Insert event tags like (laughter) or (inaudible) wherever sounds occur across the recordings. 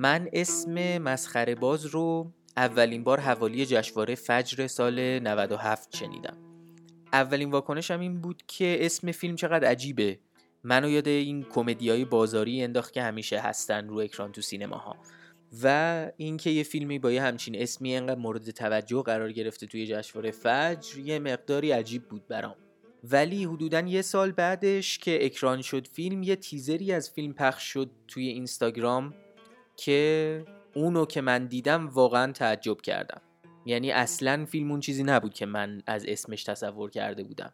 من اسم مسخره باز رو اولین بار حوالی جشنواره فجر سال 97 شنیدم. اولین واکنشم این بود که اسم فیلم چقدر عجیبه. منو یاد این کمدیای بازاری انداخت که همیشه هستن رو اکران تو سینماها. و اینکه یه فیلمی با یه همچین اسمی انقدر مورد توجه قرار گرفته توی جشنواره فجر یه مقداری عجیب بود برام. ولی حدودا یه سال بعدش که اکران شد فیلم یه تیزری از فیلم پخش شد توی اینستاگرام. که اونو که من دیدم واقعا تعجب کردم. یعنی اصلا فیلم اون چیزی نبود که من از اسمش تصور کرده بودم.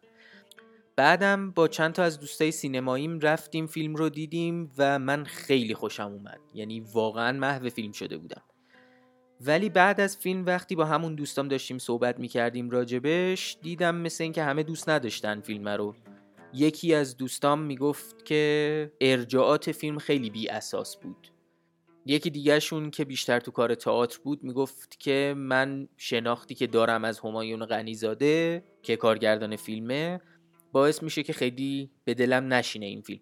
بعدم با چند تا از دوستای سینماییم رفتیم فیلم رو دیدیم و من خیلی خوشم اومد. یعنی واقعا محو فیلم شده بودم. ولی بعد از فیلم وقتی با همون دوستام داشتیم صحبت می‌کردیم راجبش دیدم مثل اینکه همه دوست نداشتن فیلم رو. یکی از دوستام می‌گفت که ارجاعات فیلم خیلی بی اساس بود. یکی دیگهشون که بیشتر تو کار تئاتر بود می‌گفت که من شناختی که دارم از همایون غنیزاده که کارگردان فیلمه باعث میشه که خیلی به دلم نشینه این فیلم.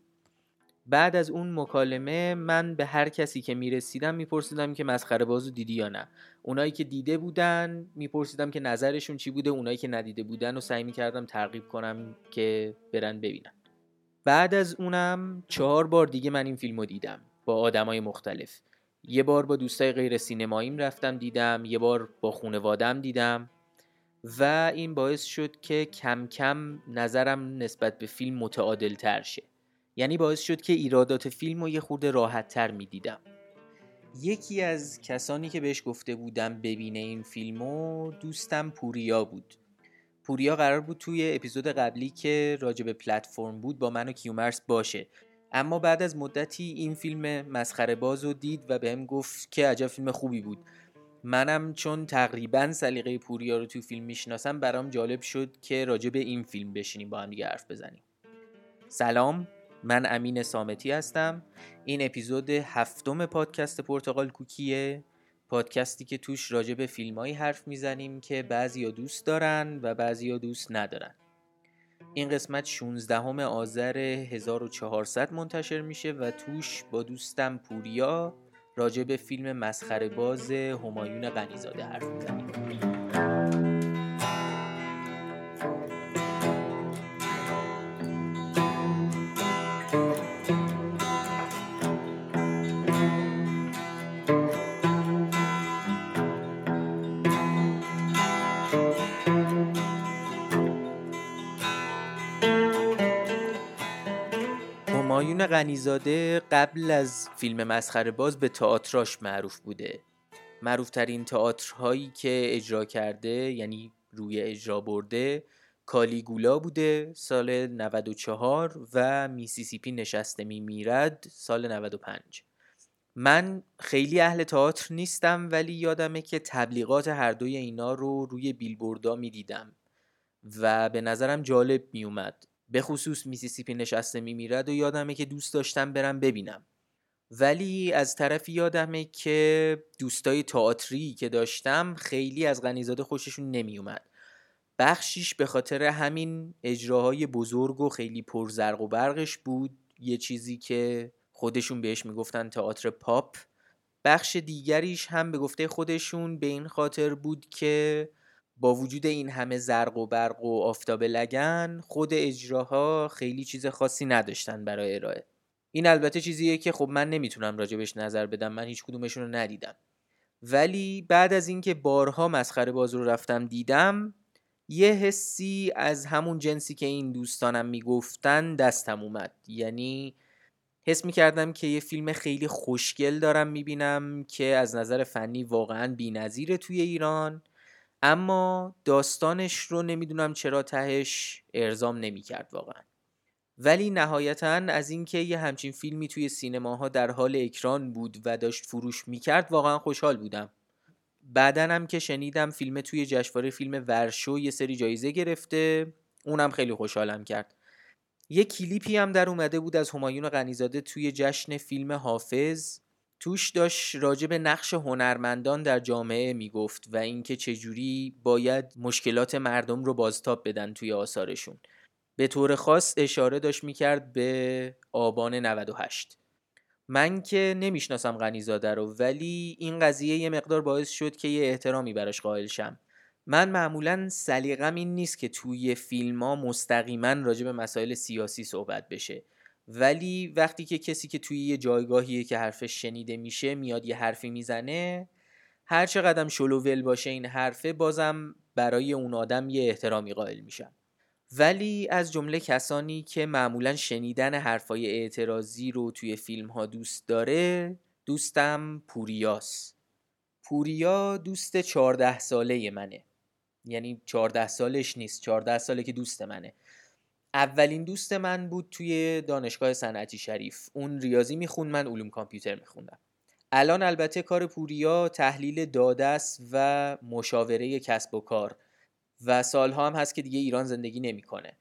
بعد از اون مکالمه من به هر کسی که می‌رسیدم میپرسیدم که مسخره بازو دیدی یا نه. اونایی که دیده بودن میپرسیدم که نظرشون چی بوده اونایی که ندیده بودن و سعی می‌کردم ترغیب کنم که برن ببینن. بعد از اونم چهار بار دیگه من این فیلم دیدم با آدمای مختلف. یه بار با دوستای غیر سینماییم رفتم دیدم یه بار با خونوادم دیدم و این باعث شد که کم کم نظرم نسبت به فیلم متعادل تر شه. یعنی باعث شد که ایرادات فیلم رو یه خورده راحت تر می دیدم یکی از کسانی که بهش گفته بودم ببینه این فیلمو دوستم پوریا بود. پوریا قرار بود توی اپیزود قبلی که راجع به پلتفرم بود با من و کیومرس باشه. اما بعد از مدتی این فیلم مسخره باز رو دید و بهم گفت که عجب فیلم خوبی بود. منم چون تقریبا سلیقه پوریا رو تو فیلم می‌شناسم برام جالب شد که راجع به این فیلم بشینیم با هم دیگه حرف بزنیم. سلام من امین سامتی هستم. این اپیزود هفتم پادکست پرتغال کوکیه. پادکستی که توش راجع به فیلمایی حرف می‌زنیم که بعضی دوست دارن و بعضی دوست ندارن. این قسمت 16 آذر 1400 منتشر میشه و توش با دوستم پوریا راجع به فیلم مسخره باز همایون غنیزاده حرف می‌زنیم. همایون غنیزاده قبل از فیلم مسخره باز به تئاتراش معروف بوده. معروف ترین تئاترهایی که اجرا کرده یعنی روی اجرا برده کالیگولا بوده سال 94 و میسیسیپی نشسته میمیرد سال 95 من خیلی اهل تئاتر نیستم ولی یادمه که تبلیغات هر دوی اینا رو روی بیلبوردا می‌دیدم و به نظرم جالب میومد به خصوص میسیسیپی نشسته میمیرد و یادمه که دوست داشتم برم ببینم. ولی از طرفی یادمه که دوستای تئاتری که داشتم خیلی از غنیزاده خوششون نمیومد. بخشیش به خاطر همین اجراهای بزرگ و خیلی پرزرق و برقش بود. یه چیزی که خودشون بهش می‌گفتن تئاتر پاپ. بخش دیگریش هم به گفته خودشون به این خاطر بود که با وجود این همه زرق و برق و آفتاب لگن خود اجراها خیلی چیز خاصی نداشتن برای ارائه. این البته چیزیه که خب من نمی‌تونم راجبش نظر بدم من هیچ کدومشون رو ندیدم. ولی بعد از اینکه بارها مسخره باز رو رفتم دیدم یه حسی از همون جنسی که این دوستانم می‌گفتن دستم اومد. یعنی حس می‌کردم که یه فیلم خیلی خوشگل دارم می‌بینم که از نظر فنی واقعا بینظیره توی ایران. اما داستانش رو نمی‌دونم چرا تهش ارزام نمی‌کرد واقعا. ولی نهایتا از اینکه یه همچین فیلمی توی سینماها در حال اکران بود و داشت فروش می‌کرد واقعا خوشحال بودم. بعدنم که شنیدم فیلم توی جشنواره فیلم ورشو یه سری جایزه گرفته اونم خیلی خوشحالم کرد. یه کلیپی هم در اومده بود از همایون غنیزاده توی جشن فیلم حافظ. توش داشت راجع به نقش هنرمندان در جامعه می‌گفت و اینکه چجوری باید مشکلات مردم رو بازتاب بدن توی آثارشون. به طور خاص اشاره داشت می‌کرد به آبان 98 من که نمی‌شناسم غنیزاده رو ولی این قضیه یه مقدار باعث شد که یه احترامی براش قائل شم. من معمولا سلیقم این نیست که توی فیلم ها مستقیما راجع به مسائل سیاسی صحبت بشه. ولی وقتی که کسی که توی یه جایگاهیه که حرفش شنیده میشه میاد یه حرفی می‌زنه هر چقدر شلوول باشه این حرفه بازم برای اون آدم یه احترامی قائل میشم. ولی از جمله کسانی که معمولا شنیدن حرفای اعتراضی رو توی فیلم ها دوست داره دوستم پوریاس. پوریا دوست 14 ساله منه. یعنی 14 سالش نیست 14 ساله که دوست منه. اولین دوست من بود توی دانشگاه صنعتی شریف اون ریاضی می‌خوند من علوم کامپیوتر میخوندم الان البته کار پوریا تحلیل داده است و مشاوره کسب و کار و سالها هم هست که دیگه ایران زندگی نمی‌کنه.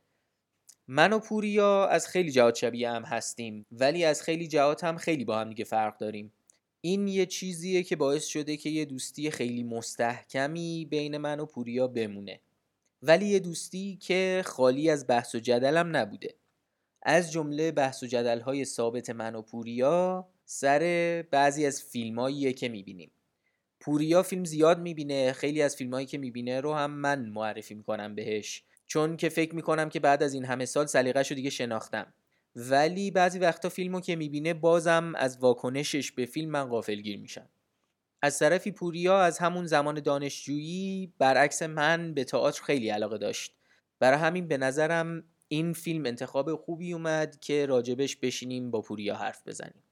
من و پوریا از خیلی جهات شبیه هم هستیم ولی از خیلی جهات هم خیلی با هم دیگه فرق داریم. این یه چیزیه که باعث شده که یه دوستی خیلی مستحکمی بین من و پوریا بمونه. ولی یه دوستی که خالی از بحث و جدلم نبوده. از جمله بحث و جدل های ثابت من و پوریا سر بعضی از فیلماییه که می‌بینیم. پوریا فیلم زیاد می‌بینه خیلی از فیلمهایی که می‌بینه رو هم من معرفی می‌کنم بهش چون که فکر می‌کنم که بعد از این همه سال سلیقه‌ش رو دیگه شناختم ولی بعضی وقتا فیلمو که می‌بینه بازم از واکنشش به فیلم من غافلگیر میشم از طرفی پوریا از همون زمان دانشجویی برعکس من به تئاتر خیلی علاقه داشت. برای همین به نظرم این فیلم انتخاب خوبی اومد که راجبش بشینیم با پوریا حرف بزنیم.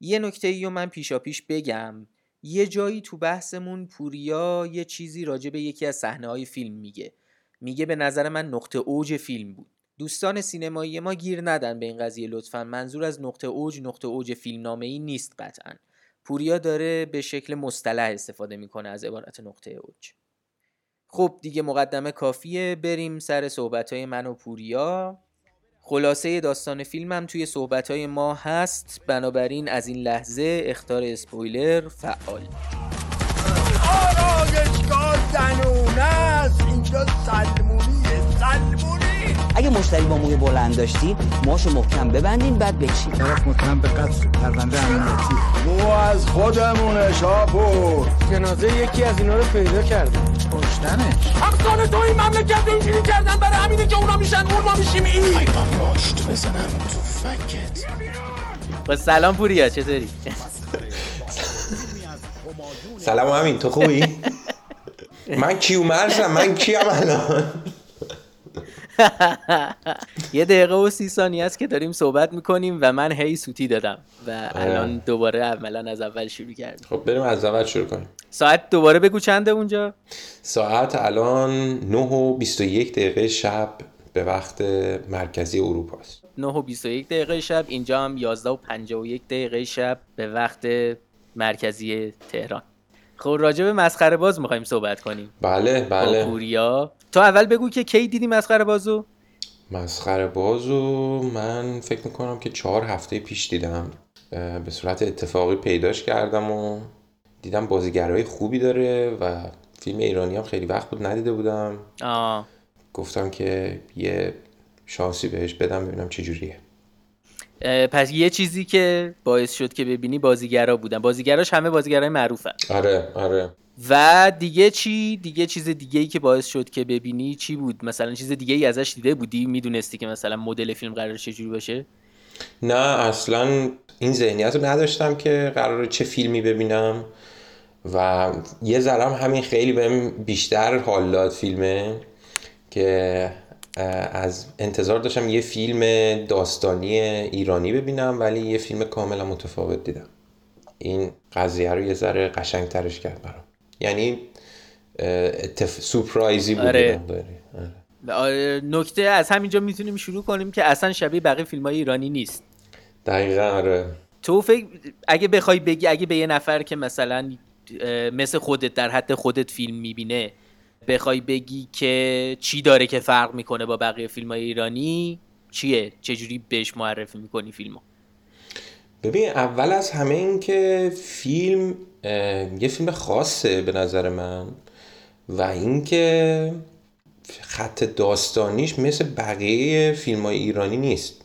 یه نکته ای رو من پیشا پیش بگم. یه جایی تو بحثمون پوریا یه چیزی راجع به یکی از صحنه های فیلم میگه. میگه به نظر من نقطه اوج فیلم بود. دوستان سینمایی ما گیر ندن به این قضیه لطفا. منظور از نقطه اوج نقطه اوج فیلمنامه ای نیست قطعا. پوریا داره به شکل مصطلح استفاده می‌کنه از عبارت نقطه اوج. خب دیگه مقدمه کافیه بریم سر صحبت های من و پوریا. خلاصه داستان فیلمم توی صحبتهای ما هست. بنابراین از این لحظه اختار اسپویلر فعال. آرایشگاه زنونه است. اینجا سلمونیه سلمونی اگه مشتری با موی بلند داشتی ماشو محکم ببندین بعد بچین طرف متهم به قتل پرونده امنیتی. مو از خودمونه شاپور جنازه یکی از اینا رو پیدا کرده. کشتنش. افسانه تو این مملکت اینجوری کردن برای همینه که اونا میشن اون ما میشیم این. راشت بزنم تو فکت. با سلام پوریا چطوری؟ سلام همین تو خوبی؟ (laughs) من کیو مرزم من کیم الان؟ یه دقیقه و سی ثانیه است که داریم صحبت می‌کنیم و من هی سوتی دادم و الان دوباره عملا از اول شروع کردیم. خب بریم از اول شروع کنیم. ساعت دوباره بگو چنده اونجا؟ ساعت الان 9 و 21 دقیقه شب به وقت مرکزی اروپا است. 9 و 21 دقیقه شب اینجا هم 11 و 51 دقیقه شب به وقت مرکزی تهران. خب راجع به مسخره باز می‌خوایم صحبت کنیم. بله بله. پوریا. تو اول بگو که کی دیدی مسخره بازو؟ مسخره بازو من فکر می‌کنم که چهار هفته پیش دیدم. به صورت اتفاقی پیداش کردم و دیدم بازیگرای خوبی داره و فیلم ایرانی هم خیلی وقت بود ندیده بودم. آه. گفتم که یه شانسی بهش بدم ببینم چجوریه. پس یه چیزی که باعث شد که ببینی بازیگرا بودن. بازیگراش همه بازیگرای معروفن. آره آره. و دیگه چی؟ دیگه چیز دیگه ای که باعث شد که ببینی چی بود؟ مثلا چیز دیگه ای ازش دیده بودی؟ می‌دونستی که مثلا مدل فیلم قرار چجوری باشه؟ نه اصلا این ذهنیت رو نداشتم که قرار چه فیلمی ببینم. و یه ذرم همین خیلی بهم بیشتر حال داد فیلمه که از انتظار داشتم یه فیلم داستانی ایرانی ببینم ولی یه فیلم کاملا متفاوت دیدم. این قضیه رو یه ذره قشنگ ترش کرد برام. یعنی اتف... سپرایزی بود آره. آره. نکته از همینجا می‌تونیم شروع کنیم که اصلا شبیه بقیه فیلم های ایرانی نیست. دقیقا آره. تو فکر اگه بخوای بگی اگه به یه نفر که مثلا مثل خودت در حد خودت فیلم می‌بینه بخوای بگی که چی داره که فرق می‌کنه با بقیه فیلم های ایرانی؟ چیه؟ چجوری بهش معرفی می‌کنی فیلمو؟ ببین اول از همه این که فیلم یه فیلم خاصه به نظر من و اینکه خط داستانیش مثل بقیه فیلم های ایرانی نیست.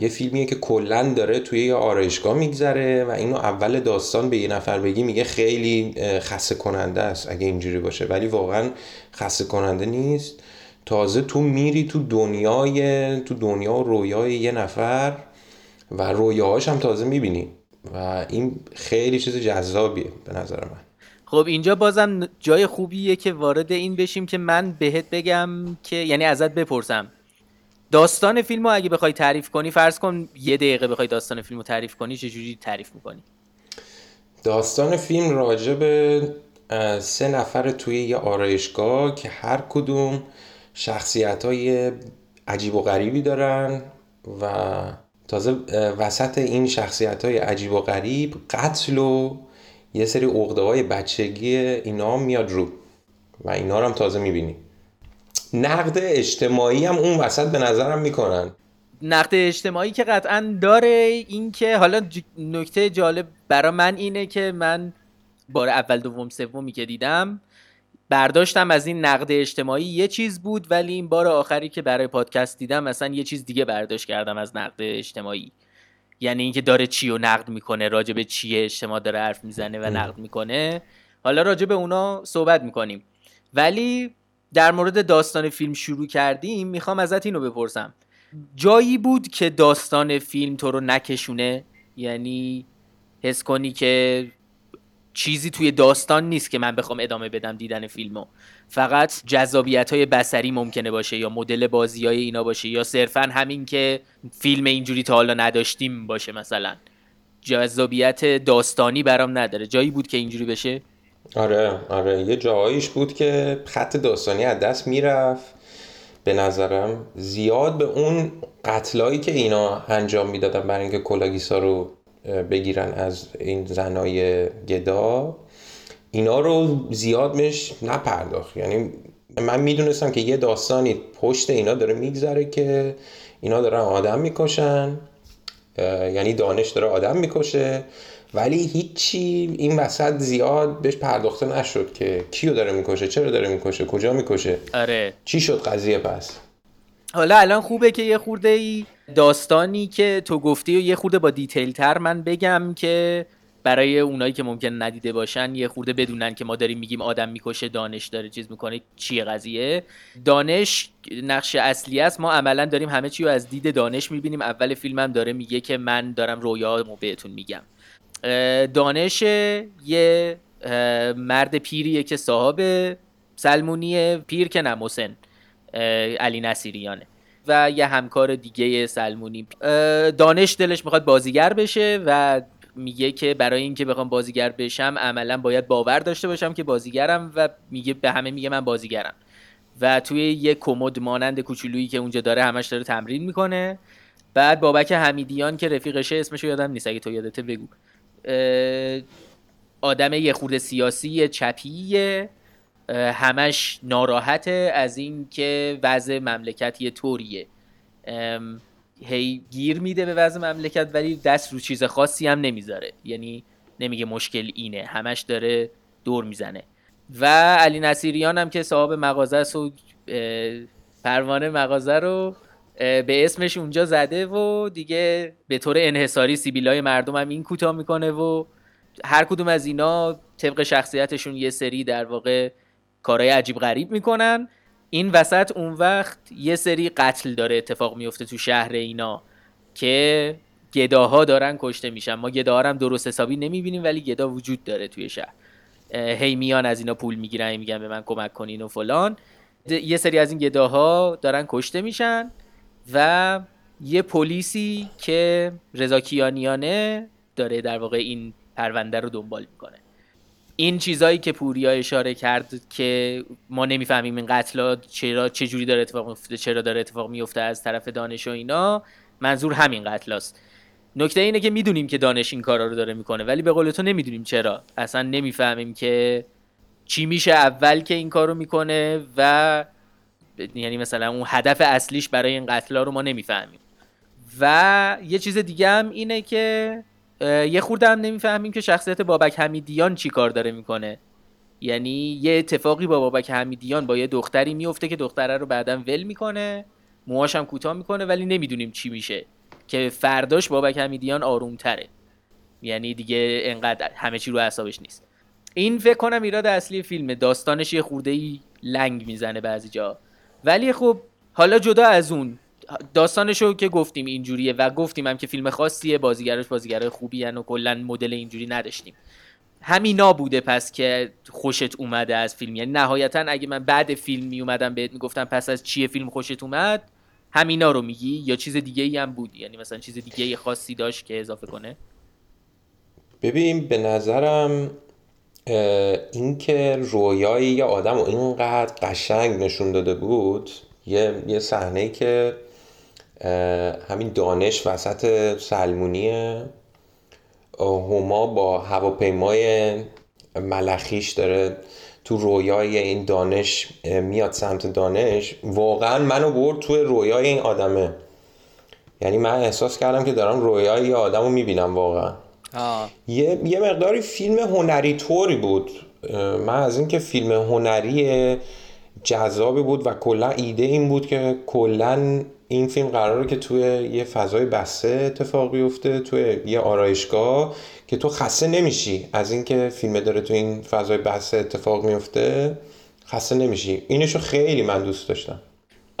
یه فیلمیه که کلا داره توی یه آرایشگاه میگذره و اینو اول داستان به یه نفر بگی میگه خیلی خسته کننده است اگه اینجوری باشه. ولی واقعا خسته کننده نیست. تازه تو میری تو دنیای تو دنیا و رویای یه نفر و رویاهاش هم تازه می‌بینی و این خیلی چیز جذابیه به نظر من. خب اینجا بازم جای خوبیه که وارد این بشیم که من بهت بگم که یعنی ازت بپرسم. داستان فیلم رو اگه بخوای تعریف کنی فرض کن یه دقیقه بخوای داستان فیلم رو تعریف کنی چجوری تعریف می‌کنی؟ داستان فیلم راجع به سه نفر توی یه آرایشگاه که هر کدوم شخصیت های عجیب و غریبی دارن و تازه وسط این شخصیت های عجیب و غریب قتل و یه سری اقده های بچگی اینا میاد رو و اینا رو هم تازه می‌بینی. نقد اجتماعی هم اون وسط به نظرم می‌کنن. نقد اجتماعی که قطعا داره این که حالا نکته جالب برا من اینه که من بار اول دوم سومی که دیدم برداشتم از این نقد اجتماعی یه چیز بود ولی این بار آخری که برای پادکست دیدم مثلا یه چیز دیگه برداشت کردم از نقد اجتماعی. یعنی اینکه داره چی رو نقد می‌کنه راجع به چیه اجتماع داره حرف می‌زنه و نقد می‌کنه. حالا راجع به اونا صحبت می‌کنیم. ولی در مورد داستان فیلم شروع کردیم می‌خوام ازت اینو بپرسم. جایی بود که داستان فیلم تو رو نکشونه؟ یعنی حس کنی که چیزی توی داستان نیست که من بخوام ادامه بدم دیدن فیلمو. فقط جذابیت های بسری ممکنه باشه یا مدل بازی های اینا باشه یا صرفا همین که فیلم اینجوری تا حالا نداشتیم باشه مثلا. جذابیت داستانی برام نداره. جایی بود که اینجوری بشه؟ آره آره. یه جاییش بود که خط داستانی از دست می‌رفت. به نظرم زیاد به اون قتلایی که اینا انجام می‌دادن برای اینکه کلاگیسا رو بگیرن از این زنای گدا اینا رو زیاد مش نپرداخت. یعنی من می‌دونستم که یه داستانی پشت اینا داره میگذره که اینا دارن آدم می‌کشن. یعنی دانش داره آدم می‌کشه. ولی هیچی این وسط زیاد بهش پرداخته نشد که کیو داره می‌کشه چرا داره می‌کشه کجا می‌کشه. آره. چی شد قضیه پس؟ حالا الان خوبه که یه خورده ای داستانی که تو گفتی و یه خورده با دیتیل تر من بگم که برای اونایی که ممکن ندیده باشن یه خورده بدونن که ما داریم میگیم آدم می‌کشه دانش داره چیز می‌کنه چیه قضیه؟ دانش نقش اصلی است. ما عملا داریم همه چی رو از دید دانش می‌بینیم. اول فیلمم داره میگه که من دارم رویامو بهتون میگم. دانش یه مرد پیریه که صاحب سلمونی پیر که نه مسن علی نصیریانه. و یه همکار دیگه سلمونی. دانش دلش می‌خواد بازیگر بشه و میگه که برای اینکه بخوام بازیگر بشم عملا باید باور داشته باشم که بازیگرم و میگه به همه میگه من بازیگرم. و توی یه کمد مانند کوچولویی که اونجا داره همش داره تمرین می‌کنه. بعد بابک حمیدیان که رفیقشه اسمشو یادم نیست اگه تو یادته بگو. آدم یه خورده سیاسی چپیه. همش ناراحته از اینکه وضع مملکت یه طوریه. هی گیر میده به وضع مملکت ولی دست رو چیز خاصی هم نمی‌ذاره. یعنی نمیگه مشکل اینه. همش داره دور می‌زنه. و علی نصیریان هم که صاحب مغازه است و پروانه مغازه رو به اسمش اونجا زده و دیگه به طور انحصاری سیبیلای مردم هم این کوتاه می‌کنه و هر کدوم از اینا طبق شخصیتشون یه سری در واقع کارهای عجیب غریب می‌کنن. این وسط اون وقت یه سری قتل داره اتفاق میفته تو شهر اینا که گداها دارن کشته میشن. ما گداها هم درست حسابی نمی‌بینیم ولی گدا وجود داره توی شهر. هی میان از اینا پول می‌گیرن میگن به من کمک کنین و فلان. یه سری از این گداها دارن کشته میشن. و یه پلیسی که رضا کیانیانه داره در واقع این پرونده رو دنبال می‌کنه. این چیزایی که پوریا اشاره کرد که ما نمی‌فهمیم این قتل چرا چه جوری داره اتفاق میفته چرا داره اتفاق میفته از طرف دانش و اینا منظور همین قتل است نکته اینه که می‌دونیم که دانش این کارا رو داره می‌کنه ولی به قول تو نمی‌دونیم چرا. اصلا نمی‌فهمیم که چی میشه اول که این کارو می‌کنه و یعنی مثلا اون هدف اصلیش برای این قتل رو ما نمی‌فهمیم. و یه چیز دیگه هم اینه که یه خورده هم نمی‌فهمیم که شخصیت بابک حمیدیان چی کار داره می‌کنه. یعنی یه اتفاقی با بابک حمیدیان با یه دختری میفته که دختره رو بعدا ول می‌کنه موهاش هم کوتاه می‌کنه ولی نمی‌دونیم چی میشه. که فرداش بابک حمیدیان آرومتره. یعنی دیگه انقدر همه چی رو اعصابش نیست. این فکر کنم ایراد اصلی فیلمه. داستانش یه خورده ای لنگ می‌زنه بعضی جا. ولی خب حالا جدا از اون داستانشو که گفتیم اینجوریه و گفتیم هم که فیلم خاصیه بازیگراش بازیگرای خوبی و کلا مدل اینجوری نداشتیم. همینا بوده پس که خوشت اومده از فیلم. یعنی نهایتا اگه من بعد فیلم می اومدم بهت می‌گفتم پس از چیه فیلم خوشت اومد همینا رو میگی؟ یا چیز دیگه ای هم بود؟ یعنی مثلا چیز دیگه ای خاصی داشت که اضافه کنه؟ ببین به نظرم اینکه رویای یه آدم رو اینقدر قشنگ نشون داده بود یه, یه صحنه که همین دانش وسط سلمونیه هما با هواپیمای ملخیش داره تو رویای این دانش میاد سمت دانش. واقعا منو برد توی رویای این آدمه. یعنی من احساس کردم که دارم رویای یه آدم رو می‌بینم واقعا. یه،, یه مقداری فیلم هنری طوری بود. من از اینکه فیلم هنری جذابی بود و کلا ایده این بود که کلا این فیلم قراره که توی یه فضای بسته اتفاق بیفته توی یه آرایشگاه که تو خسته نمیشی. از اینکه فیلم داره تو این فضای بسته اتفاق میفته خسته نمیشی. اینشو خیلی من دوست داشتم.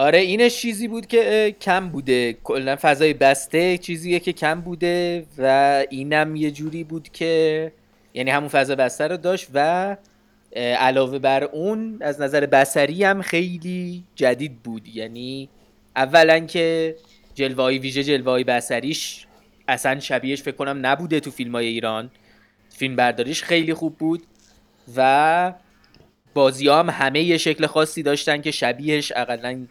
آره اینش چیزی بود که کم بوده. کلا فضای بسته چیزیه که کم بوده و اینم یه جوری بود که یعنی همون فضا بسته رو داشت و علاوه بر اون از نظر بسری هم خیلی جدید بود. یعنی اولا که جلوه ویژه جلوه بسریش اصلا شبیهش فکر کنم نبوده تو فیلم های ایران. فیلم برداریش خیلی خوب بود و بازی هم همه یه شکل خاصی داشتن که شبیهش اقلا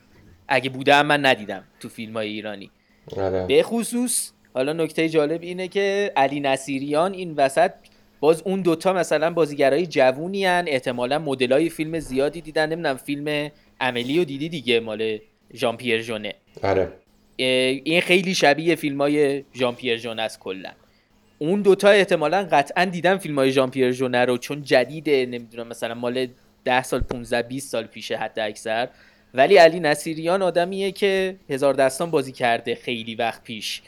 اگه بوده هم من ندیدم تو فیلم های ایرانی. آره. به خصوص حالا نکته جالب اینه که علی نصیریان این وسط باز اون دوتا مثلا بازیگرای جوونی هن. احتمالا مدلای فیلم زیادی دیدن. نمی‌دونم فیلم عملی و دیدی دیگه مال ژان پیر ژونه. آره. این خیلی شبیه فیلم های ژان پیر ژونه است کلا. اون دوتا احتمالا قطعا دیدن فیلم های ژان پیر ژونه رو چون جدیده. نمی‌دونم مثلا مال 10 سال 15 20 سال پیشه حد اکثر ولی علی نصیریان آدمیه که هزار دستان بازی کرده خیلی وقت پیش.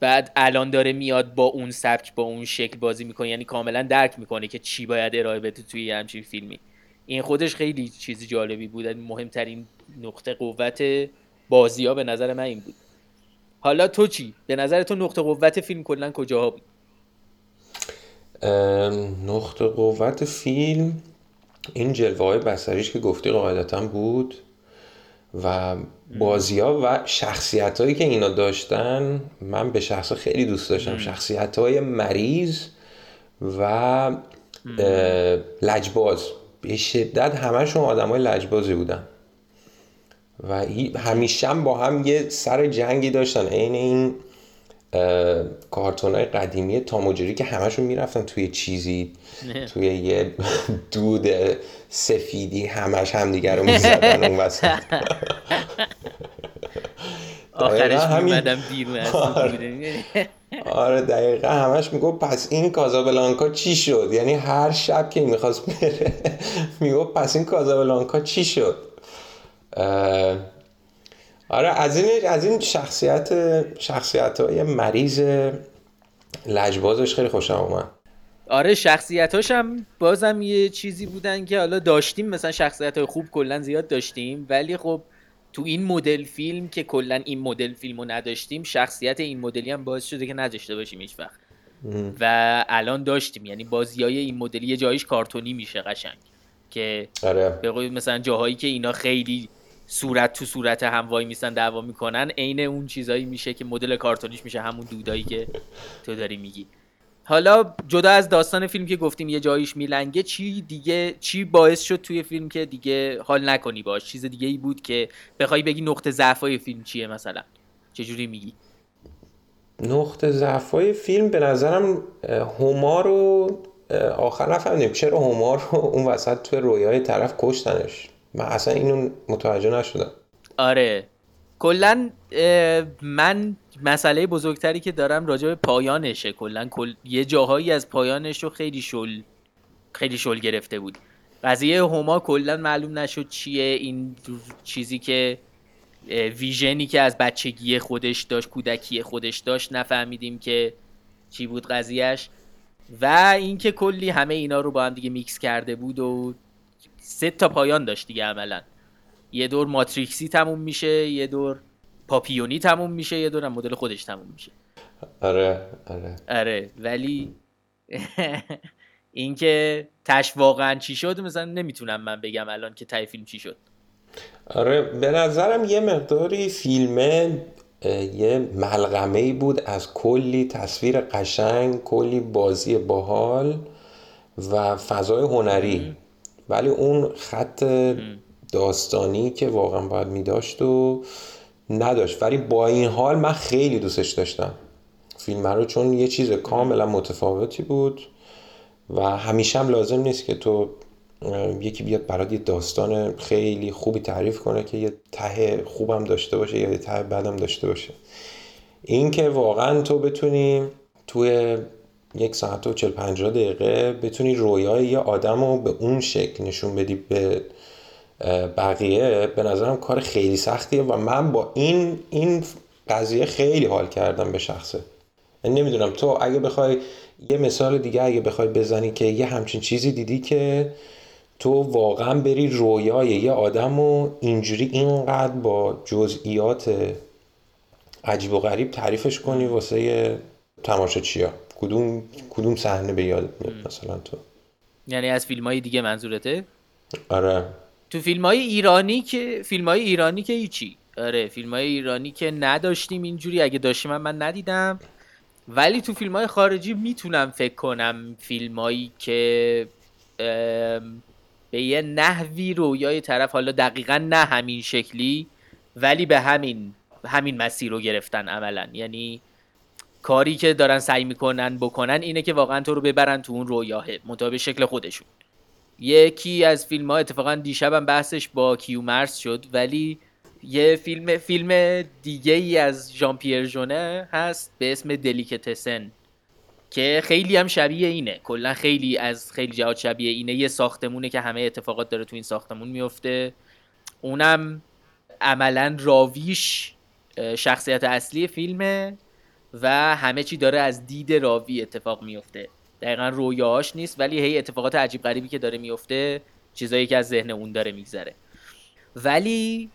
بعد الان داره میاد با اون سبک با اون شکل بازی می‌کنه. یعنی کاملا درک می‌کنه که چی باید ارائه بده توی همچین فیلمی. این خودش خیلی چیز جالبی بود. مهمترین نقطه قوت بازی ها به نظر من این بود. حالا تو چی؟ به نظر تو نقطه قوت فیلم کلا کجاها بود؟ نقطه قوت فیلم این جلوه های بسریش که گفتی قاعدتا بود. و بازی ها و شخصیت هایی که اینا داشتن من به شخص خیلی دوست داشتم. شخصیت های مریض و لجباز. به شدت همشون آدم های لجبازی بودن. و همیشه با هم یه سر جنگی داشتن. عین این کارتون های قدیمی تاموجری که همشون می‌رفتن توی چیزی توی یه دود سفیدی همش همدیگه رو می‌زدن اون وسط. (laughs) آخرش میمدم بیرون آره. (laughs) آره دقیقا همش میگو پس این کازابلانکا چی شد؟ یعنی هر شب که می‌خواست بره (laughs) میگو پس این کازابلانکا چی شد؟ آره از این از این شخصیت شخصیت های مریض لجبازش خیلی خوشم اومد. آره شخصیتاش هم بازم یه چیزی بودن که حالا داشتیم مثلا شخصیت های خوب کلا زیاد داشتیم ولی خب تو این مدل فیلم که کلا این مدل فیلمو نداشتیم شخصیت این مدلی هم باعث شده که نداشته باشیم هیچ وقت. و الان داشتیم یعنی بازی های این مدلی یه جایش کارتونی میشه قشنگ. که آره. به مثلا جاهایی که اینا خیلی صورت تو صورت هم وای میسن دعوا می‌کنن. عین اون چیزایی میشه که مدل کارتونیش میشه همون دودایی که تو داری میگی. حالا جدا از داستان فیلم که گفتیم یه جاییش میلنگه چی دیگه چی باعث شد توی فیلم که دیگه حال نکنی باش؟ چیز دیگه ای بود که بخوای بگی نقطه ضعفای فیلم چیه مثلا؟ چجوری میگی؟ نقطه ضعفای فیلم به نظرم هما رو آخر نفهمیدیم چرا هما رو اون وسط توی رویای طرف کشتنش. من اصلا اینو متوجه نشدم. آره. کلا من مسئله بزرگتری که دارم راجع به پایانشه. کلا کل... یه جاهایی از پایانش رو خیلی شل خیلی شل گرفته بود. قضیه هما کلا معلوم نشد چیه. این چیزی که ویژنی که از بچگی خودش داشت کودکی خودش داشت نفهمیدیم که چی بود قضیهش و اینکه کلی همه اینا رو با هم دیگه میکس کرده بود و سه تا پایان داشت دیگه عملا. یه دور ماتریکسی تموم میشه یه دور پاپیونی تموم میشه یه دور مدل خودش تموم میشه. آره آره. آره ولی (laughs) اینکه تش واقعا چی شد مثلا نمی‌تونم من بگم الان که تای فیلم چی شد. آره به نظرم یه مقداری فیلمه یه ملغمه ای بود از کلی تصویر قشنگ کلی بازی باحال و فضای هنری. ولی اون خط داستانی که واقعا باید میداشت و نداشت. ولی با این حال من خیلی دوستش داشتم. فیلم رو چون یه چیز کاملا متفاوتی بود و همیشه هم لازم نیست که تو یکی بیاد برات یه داستان خیلی خوبی تعریف کنه که یه ته خوبم داشته باشه یا یه ته بدم داشته باشه. این که واقعا تو بتونی توی یک ساعت و چل پنجاه دقیقه بتونی رویای یه آدم رو به اون شکل نشون بدی به بقیه. به نظرم کار خیلی سختیه و من با این این قضیه خیلی حال کردم به شخصه. یعنی نمی‌دونم تو اگه بخوای یه مثال دیگه اگه بخوای بزنی که یه همچین چیزی دیدی که تو واقعا بری رویای یه آدم و اینجوری اینقدر با جزئیات عجیب و غریب تعریفش کنی واسه تماشاچیا. کدوم کدوم صحنه به یاد میاد مثلا تو؟ یعنی از فیلم های دیگه منظورته؟ آره. تو فیلم های ایرانی که فیلم های ایرانی که هیچی. آره فیلم های ایرانی که نداشتیم اینجوری. اگه داشتیم من, من ندیدم. ولی تو فیلم های خارجی می‌تونم فکر کنم فیلم هایی که به یه نحوی رویای طرف حالا دقیقا نه همین شکلی ولی به همین همین مسیر رو گرفتن عملا. یعنی کاری که دارن سعی می‌کنن بکنن اینه که واقعا تو رو ببرن تو اون رویاه مطابق شکل خودشون. یکی از فیلم ها اتفاقا دیشبم بحثش با کیومرس شد ولی یه فیلم فیلم دیگه ای از ژان پیر ژونه هست به اسم دلیکتسن که خیلی هم شبیه اینه. کلا خیلی از خیلی جهات شبیه اینه. یه ساختمونه که همه اتفاقات داره تو این ساختمون میفته اونم عملا راویش شخصیت اصلی فیلمه. و همه چی داره از دید راوی اتفاق میفته. دقیقا رویاهاش نیست ولی هی اتفاقات عجیب غریبی که داره میفته چیزایی که از ذهن اون داره میگذره. ولی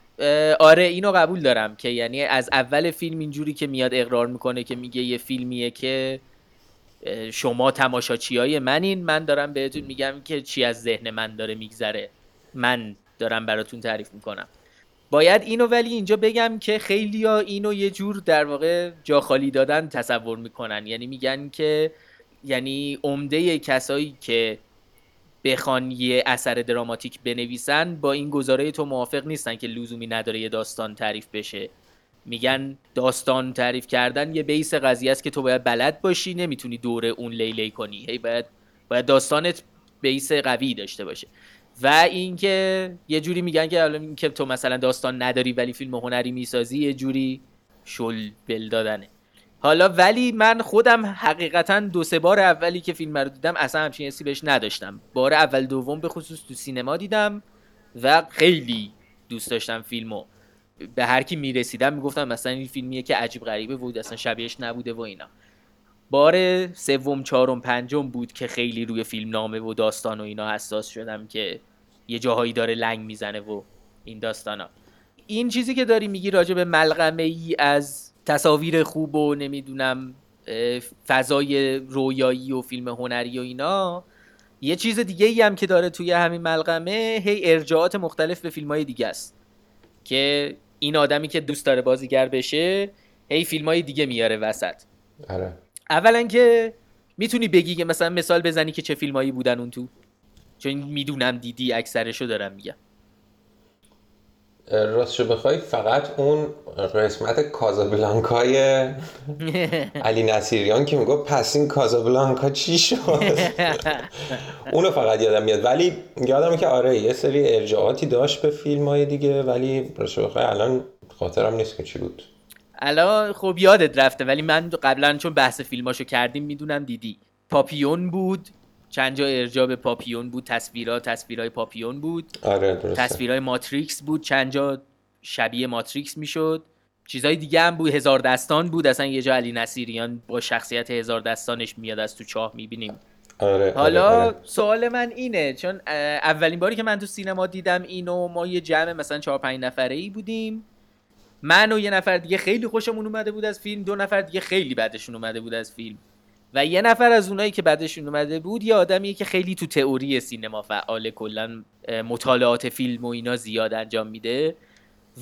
آره اینو قبول دارم که یعنی از اول فیلم اینجوری که میاد اقرار می‌کنه که میگه یه فیلمیه که شما تماشاچی های منین من دارم بهتون میگم که چی از ذهن من داره میگذره. من دارم براتون تعریف می‌کنم. باید اینو ولی اینجا بگم که خیلی ها اینو یه جور در واقع جا خالی دادن تصور می‌کنن. یعنی میگن که یعنی عمده کسایی که بخوان یه اثر دراماتیک بنویسن با این گزاره تو موافق نیستن که لزومی نداره یه داستان تعریف بشه. میگن داستان تعریف کردن یه بیس قضیه است که تو باید بلد باشی نمی‌تونی دور اون لیلی کنی. هی باید باید داستانت بیس قوی داشته باشه. و اینکه یه جوری میگن که حالا اینکه تو مثلا داستان نداری ولی فیلم هنری می‌سازی یه جوری شل بل دادنه. حالا ولی من خودم حقیقتا دو سه بار اولی که فیلم رو دیدم اصلا همچین حسی بهش نداشتم. بار اول دوم به خصوص تو سینما دیدم و خیلی دوست داشتم فیلمو. به هر کی می‌رسیدم می‌گفتم مثلا این فیلمیه که عجیب غریبه بود اصلا شبیهش نبوده و اینا. بار سوم چهارم پنجم بود که خیلی روی فیلم نامه و داستان و اینا حساس شدم که یه جاهایی داره لنگ می‌زنه و این داستانا. این چیزی که داری میگی راجع به ملغمه ای از تصاویر خوب و نمی‌دونم فضای رویایی و فیلم هنری و اینا یه چیز دیگه ای هم که داره توی همین ملغمه هی ارجاعات مختلف به فیلم های دیگه است. که این آدمی که دوست داره بازیگر بشه هی فیلم های دیگه میاره وسط. آره. اولا که می‌تونی بگی که مثلا مثال بزنی که چه فیلمایی بودن اون تو. چون می‌دونم دیدی اکثرشو دارم میگم. راستشو بخوای فقط اون قسمت کازابلانکای (laughs) علی نصیریان که میگو پس این کازابلانکا چی شد؟ (laughs) اونو فقط یادم میاد. ولی یادم که آره یه سری ارجاعاتی داشت به فیلم های دیگه ولی راستشو بخوای الان خاطرم نیست که چی بود. الان خب یادت رفته ولی من قبلا چون بحث فیلماشو کردیم می‌دونم دیدی. پاپیون بود. چند جا ارجاع به پاپیون بود. تصویرها تصویرهای پاپیون بود. آره درسته. تصویرهای ماتریکس بود. چند جا شبیه ماتریکس می‌شد. چیزای دیگه هم بود. هزار دستان بود. اصلا یه جا علی نصیریان با شخصیت هزار دستانش میاد از تو چاه می‌بینیم. آره حالا آره، آره. سوال من اینه چون اولین باری که من تو سینما دیدم اینو ما یه جمع مثلا چهار پنج نفره ای بودیم. من و یه نفر دیگه خیلی خوشمون اومده بود از فیلم دو نفر دیگه خیلی بدشون اومده بود از فیلم. و یه نفر از اونایی که بعدشون اومده بود یه آدمیه که خیلی تو تئوری سینما فعال کلا مطالعات فیلم و اینا زیاد انجام میده.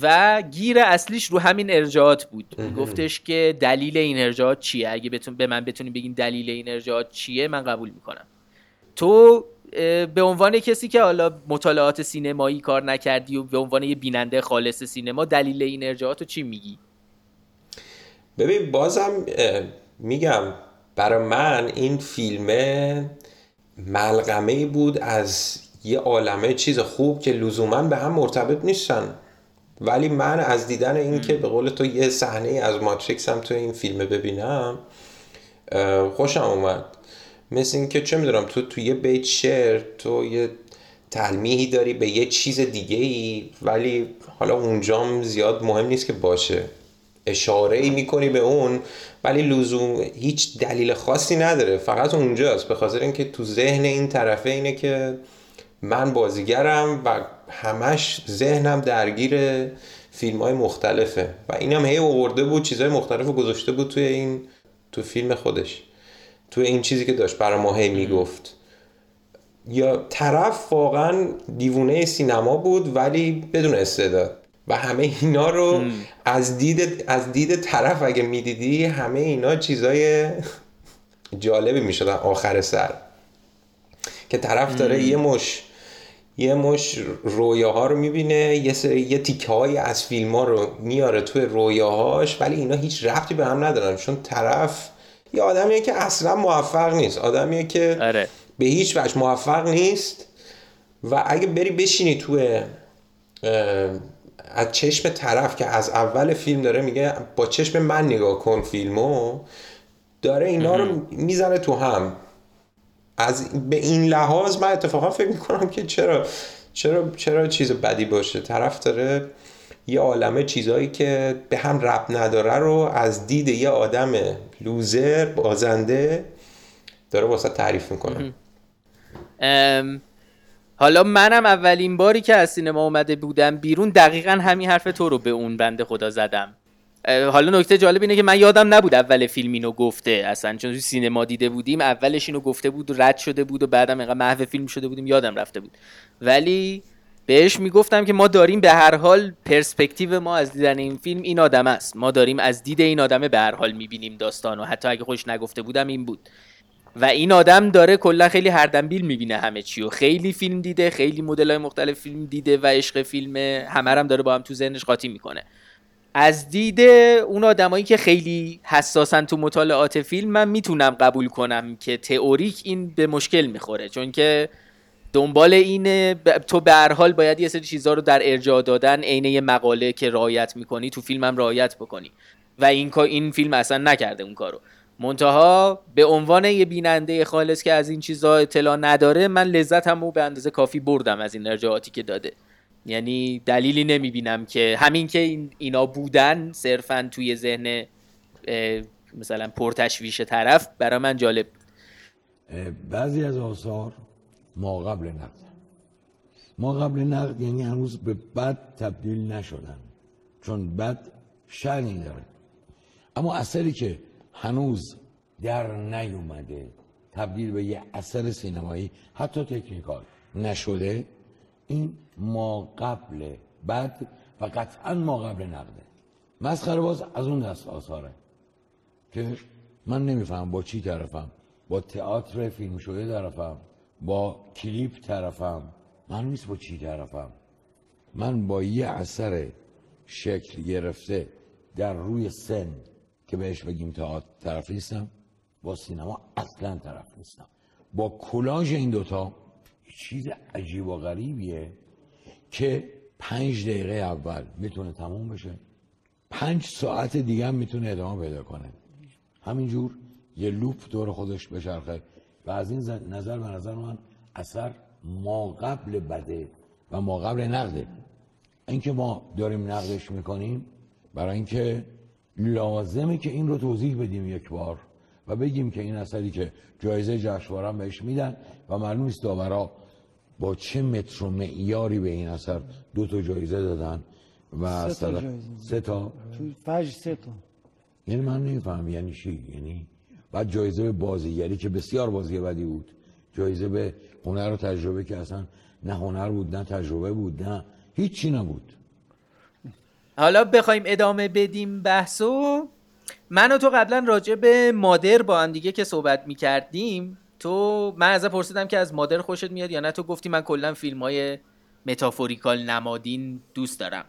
و گیر اصلیش رو همین ارجاعات بود. گفتش که دلیل این ارجاعات چیه؟ اگه بتون به من بتونی بگین دلیل این ارجاعات چیه من قبول می‌کنم. تو به عنوان کسی که حالا مطالعات سینمایی کار نکردی و به عنوان یه بیننده خالص سینما دلیل این ارجاعات رو چی میگی؟ ببین بازم میگم برای من این فیلم ملغمه بود از یه عالمه چیز خوب که لزوما به هم مرتبط نیستن. ولی من از دیدن این که به قول تو یه صحنه از ماتریکس هم تو این فیلم ببینم خوشم اومد. مثل اینکه چه می‌دونم تو تو یه بیت شعر تو یه تلمیحی داری به یه چیز دیگه ای ولی حالا اونجام زیاد مهم نیست که باشه. اشاره ای می‌کنی به اون ولی لزوم هیچ دلیل خاصی نداره. فقط اونجاست. به خاطر اینکه تو ذهن این طرفه اینه که من بازیگرم و همش ذهنم درگیر فیلم های مختلفه. و اینم هی آورده بود چیزهای مختلف گذاشته بود توی این تو فیلم خودش. تو این چیزی که داشت برای ما هی می‌گفت. یا طرف واقعا دیوونه سینما بود ولی بدون استعداد. و همه اینا رو از دید از دید طرف اگه می‌دیدی همه اینا چیزای جالبی می‌شدن آخر سر. که طرف داره یه مش یه مش رویاها رو می‌بینه یه سری یه تیکه های از فیلم ها رو میاره توی رویاهاش ولی اینا هیچ ربطی به هم ندارن. چون طرف یه آدمیه که اصلا موفق نیست. آدمیه که آره. به هیچ وجه موفق نیست و اگه بری بشینی توی اه، از چشم طرف که از اول فیلم داره میگه با چشم من نگاه کن فیلمو داره اینا رو می‌زنه تو هم. از به این لحاظ من اتفاقا فکر می‌کنم که چرا چرا چرا چیز بدی باشه. طرف داره یه عالمه چیزهایی که به هم رب نداره رو از دید یه آدم لوزر بازنده داره واسه تعریف می‌کنه. حالا منم اولین باری که از سینما اومده بودم بیرون دقیقا همین حرف تو رو به اون بنده خدا زدم. حالا نکته جالب اینه که من یادم نبود اول فیلم اینو گفته اصلا چون سینما دیده بودیم اولش اینو گفته بود و رد شده بود و بعدم اینقدر محو فیلم شده بودیم یادم رفته بود. ولی بهش می‌گفتم که ما داریم به هر حال پرسپکتیو ما از دیدن این فیلم این آدم است. ما داریم از دید این آدمه به هر حال می‌بینیم داستان و حتی اگه خوش نگفته بودم این بود. و این آدم داره کلا خیلی هردنبیل می‌بینه همه چی و خیلی فیلم دیده خیلی مدل های مختلف فیلم دیده و عشق فیلم همه هم داره با هم تو ذهنش قاطی می‌کنه. از دید اون آدمایی که خیلی حساسن تو مطالعات فیلم من می‌تونم قبول کنم که تئوریک این به مشکل می‌خوره. چون که دنبال اینه ب- تو به هر حال باید یه سری چیزها رو در ارجاع دادن عین مقاله که رعایت می‌کنی تو فیلم هم رعایت بکنی. و این این فیلم اصلا نکرده اون کارو. منتها به عنوان یه بیننده خالص که از این چیزها اطلاع نداره من لذتم رو به اندازه کافی بردم از این ارجاعاتی که داده. یعنی دلیلی نمی‌بینم که همین که این اینا بودن صرفا توی ذهن مثلا پرتشویش طرف برای من جالب. بعضی از آثار ما قبل نقد. ما قبل نقد یعنی هنوز به بد تبدیل نشدن. چون بد شعنی داره. اما اثری که هنوز در نیومده تبدیل به یه اثر سینمایی حتی تکنیکال نشده این ما قبل بد و قطعا ما قبل نقده. مسخره باز از اون دست آثاره که من نمیفهم با چی طرفم. با تئاتر فیلم شده طرفم. با کلیپ طرفم من نیست با چی طرفم. من با یه اثر شکل گرفته در روی سن که بهش بگیم تئاتر طرف نیستم با سینما اصلا طرف نیستم. با کلاژ این دوتا چیز عجیب و غریبیه که پنج دقیقه اول می‌تونه تموم بشه. پنج ساعت دیگه هم می‌تونه ادامه پیدا کنه. همینجور یه لوپ دور خودش بچرخه. و از این نظر به نظر من اثر ما قبل بده و ما قبل نقده. اینکه ما داریم نقدش می‌کنیم برای اینکه لازمه که این رو توضیح بدیم یک بار و بگیم که این اثری که جایزه جشنواره بهش میدن و معلوم است داورا با چه متر و معیاری به این اثر دو تا جایزه دادن و سه تا جایزه. سه تا؟ فجر سه تا. یعنی من نمیفهم یعنی چی؟ یعنی بعد جایزه به بازیگری که بسیار بازی بدی بود. جایزه به هنر و تجربه که اصلا نه هنر بود نه تجربه بود نه هیچی نبود. حالا بخوایم ادامه بدیم بحثو. من و تو قبلا راجع به مادر با هم دیگه که صحبت می‌کردیم تو من ازت پرسیدم که از مادر خوشت میاد یا نه؟ تو گفتی من کلا فیلم های متافوریکال نمادین دوست دارم.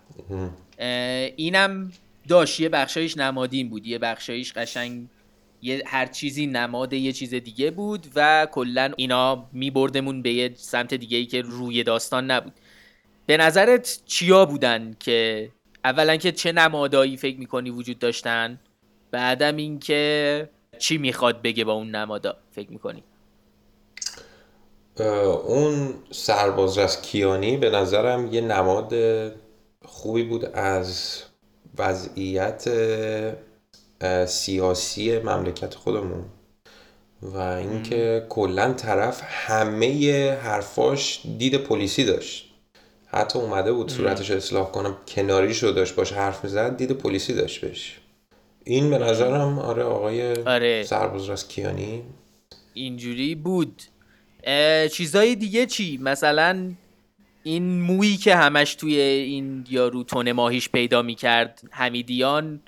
اینم داشت. یه بخشایش نمادین بود یه بخشایش قشنگ یه هر چیزی نماد یه چیز دیگه بود و کلا اینا میبردمون به یه سمت دیگه ای که روی داستان نبود. به نظرت چیا بودن که اولا که چه نمادایی فکر می‌کنی وجود داشتن؟ بعدم اینکه چی می‌خواد بگه با اون نمادا فکر می‌کنی؟ اون سرباز از کیانی به نظرم یه نماد خوبی بود از وضعیت سیاسی مملکت خودمون. و اینکه کلا طرف همه حرفاش دید پلیسی داشت. حتی اومده بود صورتش رو اصلاح کنم کناریش رو داشت باش حرف می‌زد دید پلیسی داشت بهش. این به نظرم آره آقای آره. سرباز از کیانی اینجوری بود. چیزای دیگه چی؟ مثلا این مویی که همش توی این یارو تون ماهیش پیدا می‌کرد حمیدیان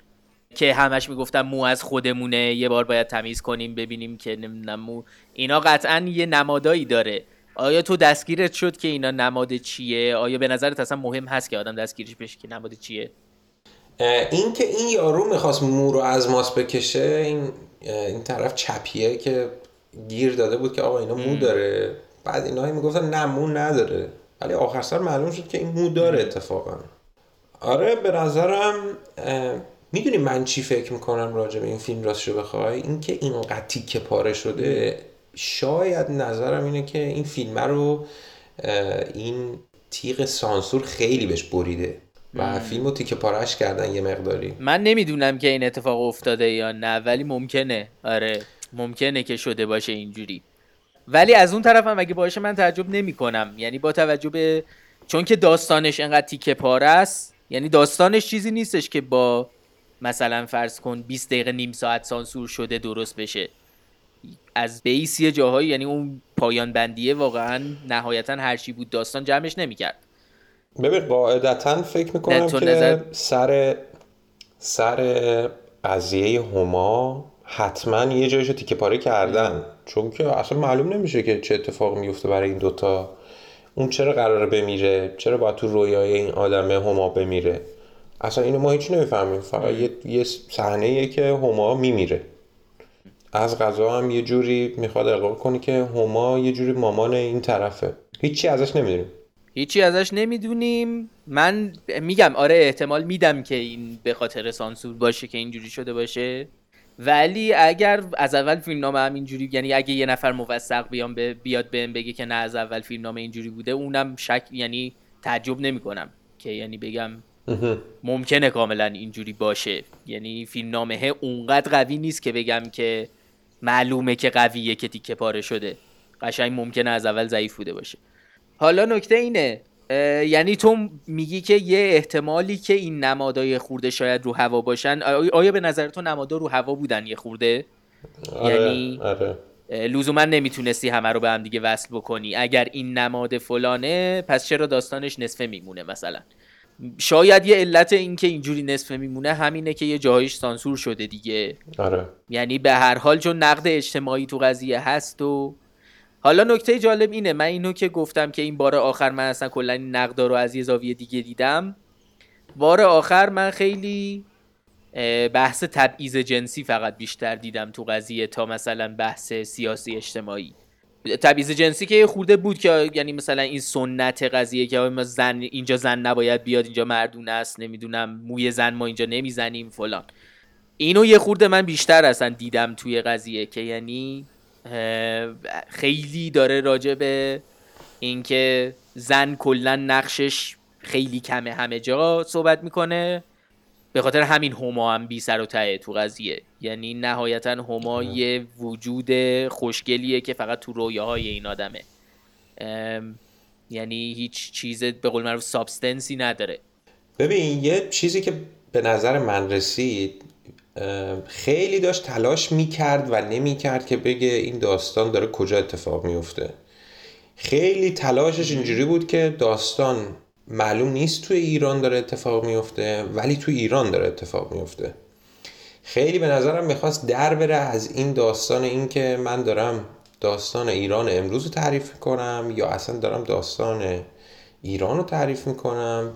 که همش می‌گفتن مو از خودمونه یه بار باید تمیز کنیم ببینیم که نمی‌دونم مو. اینا قطعا یه نمادایی داره. آیا تو دستگیرت شد که اینا نماد چیه؟ آیا به نظرت اصلا مهم هست که آدم دستگیرش بشه که نماد چیه؟ این که این یارو می‌خواست مو رو از ماس بکشه این این طرف چپیه که گیر داده بود که آقا اینا مو داره. بعد اینا می‌گفتن نه مو نداره. ولی آخر سر معلوم شد که این مو داره اتفاقا. آره به نظرم می‌دونی من چی فکر می‌کنم راجع به این فیلم راستشو بخوای؟ اینکه اینقدر تیکه پاره شده. شاید نظرم اینه که این فیلم رو این تیغ سانسور خیلی بهش بریده و فیلم رو تیکه پارهش کردن یه مقداری. من نمی‌دونم که این اتفاق افتاده یا نه ولی ممکنه. آره ممکنه که شده باشه اینجوری. ولی از اون طرف هم اگه باشه من تعجب نمی کنم یعنی با توجه به چون که داستانش انقدر تیکه پاره است یعنی داستانش چیزی نیستش که با مثلا فرض کن 20 دقیقه نیم ساعت سانسور شده درست بشه. از بیس یه جاهایی یعنی اون پایان بندیه واقعا نهایتا هر چی بود داستان جمعش نمی‌کرد. ببین قاعدتا فکر می‌کنم که نظر- سر سر قضیه هما حتما یه جایشو تیکه پاره کردن. چون که اصلا معلوم نمیشه که چه اتفاق میفته برای این دوتا. اون چرا قراره بمیره؟ چرا باید تو رویای این آدم هما بمیره؟ اصلا اینو ما هیچ نمی‌فهمیم. فقط یه, یه صحنه که هما میمیره. از غذا هم یه جوری می‌خواد القا کنی که هما یه جوری مامان این طرفه. هیچی ازش نمی‌دونیم. هیچی ازش نمی‌دونیم. من میگم آره احتمال میدم که این به خاطر سانسور باشه که اینجوری شده باشه. ولی اگر از اول فیلمنامه هم اینجوری یعنی اگه یه نفر موثق بیام به بیاد بهم بگه که نه از اول فیلمنامه اینجوری بوده اونم شک یعنی تعجب نمی‌کنم که یعنی بگم ممکنه کاملا اینجوری باشه. یعنی فیلمنامه اونقدر قوی نیست که بگم که معلومه که قویه که تیکه پاره شده. قشنگ ممکنه از اول ضعیف بوده باشه. حالا نکته اینه یعنی تو میگی که یه احتمالی که این نمادای خورده شاید رو هوا باشن آیا به نظر تو نمادا رو هوا بودن یه خورده؟ آره یعنی- آره. لزوما نمی‌تونستی همه رو به هم دیگه وصل بکنی. اگر این نماد فلانه پس چرا داستانش نصفه میمونه مثلا؟ شاید یه علت این که اینجوری نصفه میمونه همینه که یه جاهایش سانسور شده دیگه. آره. یعنی به هر حال چون نقد اجتماعی تو قضیه هست و حالا نکته جالب اینه من اینو که گفتم که این بار آخر من اصلا کلا این نقدا رو از یه زاویه دیگه دیدم. بار آخر من خیلی بحث تبعیض جنسی فقط بیشتر دیدم تو قضیه تا مثلا بحث سیاسی اجتماعی. تبعیض جنسی که خورده بود که یعنی مثلا این سنت قضیه که ما زن اینجا زن نباید بیاد اینجا مردونه است نمی‌دونم موی زن ما اینجا نمی‌زنیم فلان. اینو یه خورده من بیشتر اصلا دیدم توی قضیه که یعنی خیلی داره راجع به اینکه زن کلا نقشش خیلی کمه. همه جا صحبت می‌کنه. به خاطر همین هما هم بی سر و ته تو قضیه. یعنی نهایتا هما یه وجود خوشگلیه که فقط تو رویاهای این آدمه. یعنی هیچ چیز به قول معروف سابستنسی نداره. ببین یه چیزی که به نظر من رسید خیلی داشت تلاش می‌کرد و نمی‌کرد که بگه این داستان داره کجا اتفاق میفته خیلی تلاشش اینجوری بود که داستان معلوم نیست توی ایران داره اتفاق میفته ولی توی ایران داره اتفاق میفته. خیلی به نظرم می‌خواست در بره از این داستان این که من دارم داستان ایران امروز رو تعریف می‌کنم یا اصلا دارم داستان ایران رو تعریف می‌کنم.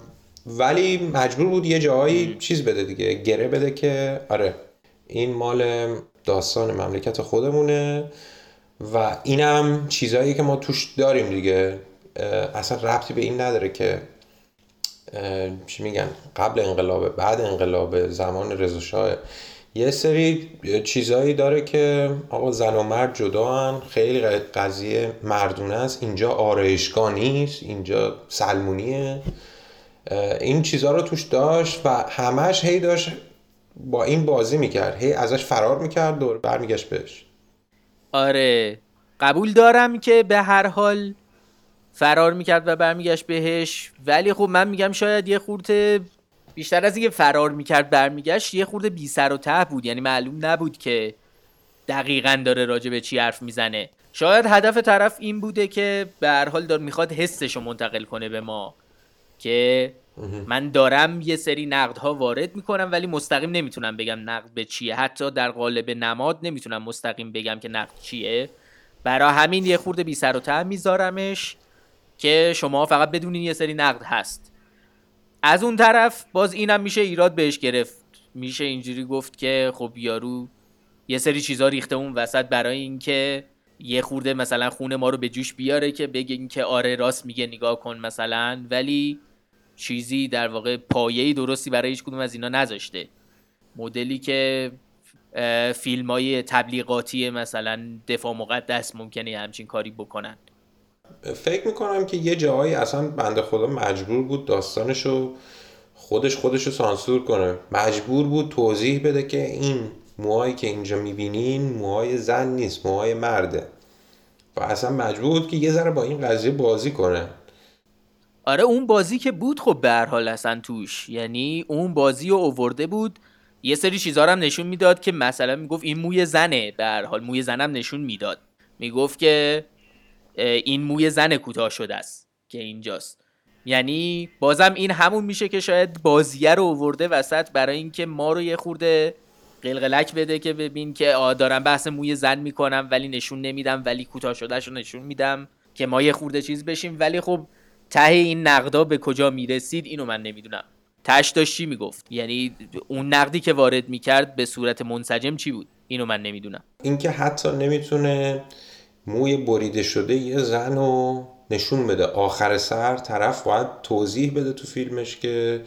ولی مجبور بود یه جایی چیز بده دیگه گره بده که آره این مال داستان مملکت خودمونه و اینم چیزهایی که ما توش داریم دیگه. اصلا ربطی به این نداره که چی میگن؟ قبل انقلاب بعد انقلاب زمان رضا یه سری چیزهایی داره که آقا زن و مرد جدا خیلی قضیه مردونه است. اینجا آرایشگاه نیست. اینجا سلمونیه. این چیزها رو توش داشت و همش هی داشت با این بازی می‌کرد. هی ازش فرار می‌کرد دور برمیگشت بهش. آره. قبول دارم که به هر حال فرار می‌کرد و برمیگشت بهش. ولی خب من میگم شاید یه خورده بیشتر از اینکه فرار می‌کرد برمیگشت یه خورده بی سر و ته بود. یعنی معلوم نبود که دقیقا داره راجع به چی حرف می‌زنه. شاید هدف طرف این بوده که به هر حال دار می‌خواد حسش رو منتقل کنه به ما. که من دارم یه سری نقدها وارد می‌کنم ولی مستقیم نمی‌تونم بگم نقد به چیه. حتی در قالب نماد نمی‌تونم مستقیم بگم که نقد چیه. برای همین یه خورده بی سر و ته میذارمش. که شما فقط بدونین یه سری نقد هست. از اون طرف باز اینم میشه ایراد بهش گرفت. میشه اینجوری گفت که خب یارو یه سری چیزا ریخته اون وسط برای اینکه یه خورده مثلا خونه ما رو به جوش بیاره که بگین که آره راست میگه نگاه کن مثلا. ولی چیزی در واقع پایه‌ای درستی برای هیچ کدوم از اینا نذاشته. مدلی که فیلم های تبلیغاتی مثلا دفاع مقدس ممکنه همچین کاری بکنن. فکر می‌کنم که یه جایی اصلا بنده خدا مجبور بود داستانشو خودش خودشو سانسور کنه. مجبور بود توضیح بده که این موهایی که اینجا می‌بینین موهای زن نیست موهای مرده. و اصلا مجبور بود که یه ذره با این قضیه بازی کنه. آره اون بازی که بود خب به حال اصلا توش. یعنی اون بازی رو اوورده بود. یه سری چیزا هم نشون می‌داد که مثلا می‌گفت این موی زنه. به حال موی زنم نشون می‌داد. می‌گفت که این موی زن کوتاه شده است که اینجاست. یعنی بازم این همون میشه که شاید بازیه رو اوورده وسط برای اینکه ما رو یه خورده قلقلک بده که ببین که دارم بحث موی زن می‌کنم ولی نشون نمیدم ولی کوتاه شدهش رو نشون میدم که ما یه خورده چیز بشیم. ولی خب ته این نقدا به کجا می‌رسید اینو من نمی‌دونم. تش داشت چی می‌گفت؟ یعنی اون نقدی که وارد می‌کرد به صورت منسجم چی بود؟ اینو من نمی‌دونم. اینکه حتی نمی‌تونه موی بریده شده یه زن رو نشون بده. آخر سر طرف باید توضیح بده تو فیلمش که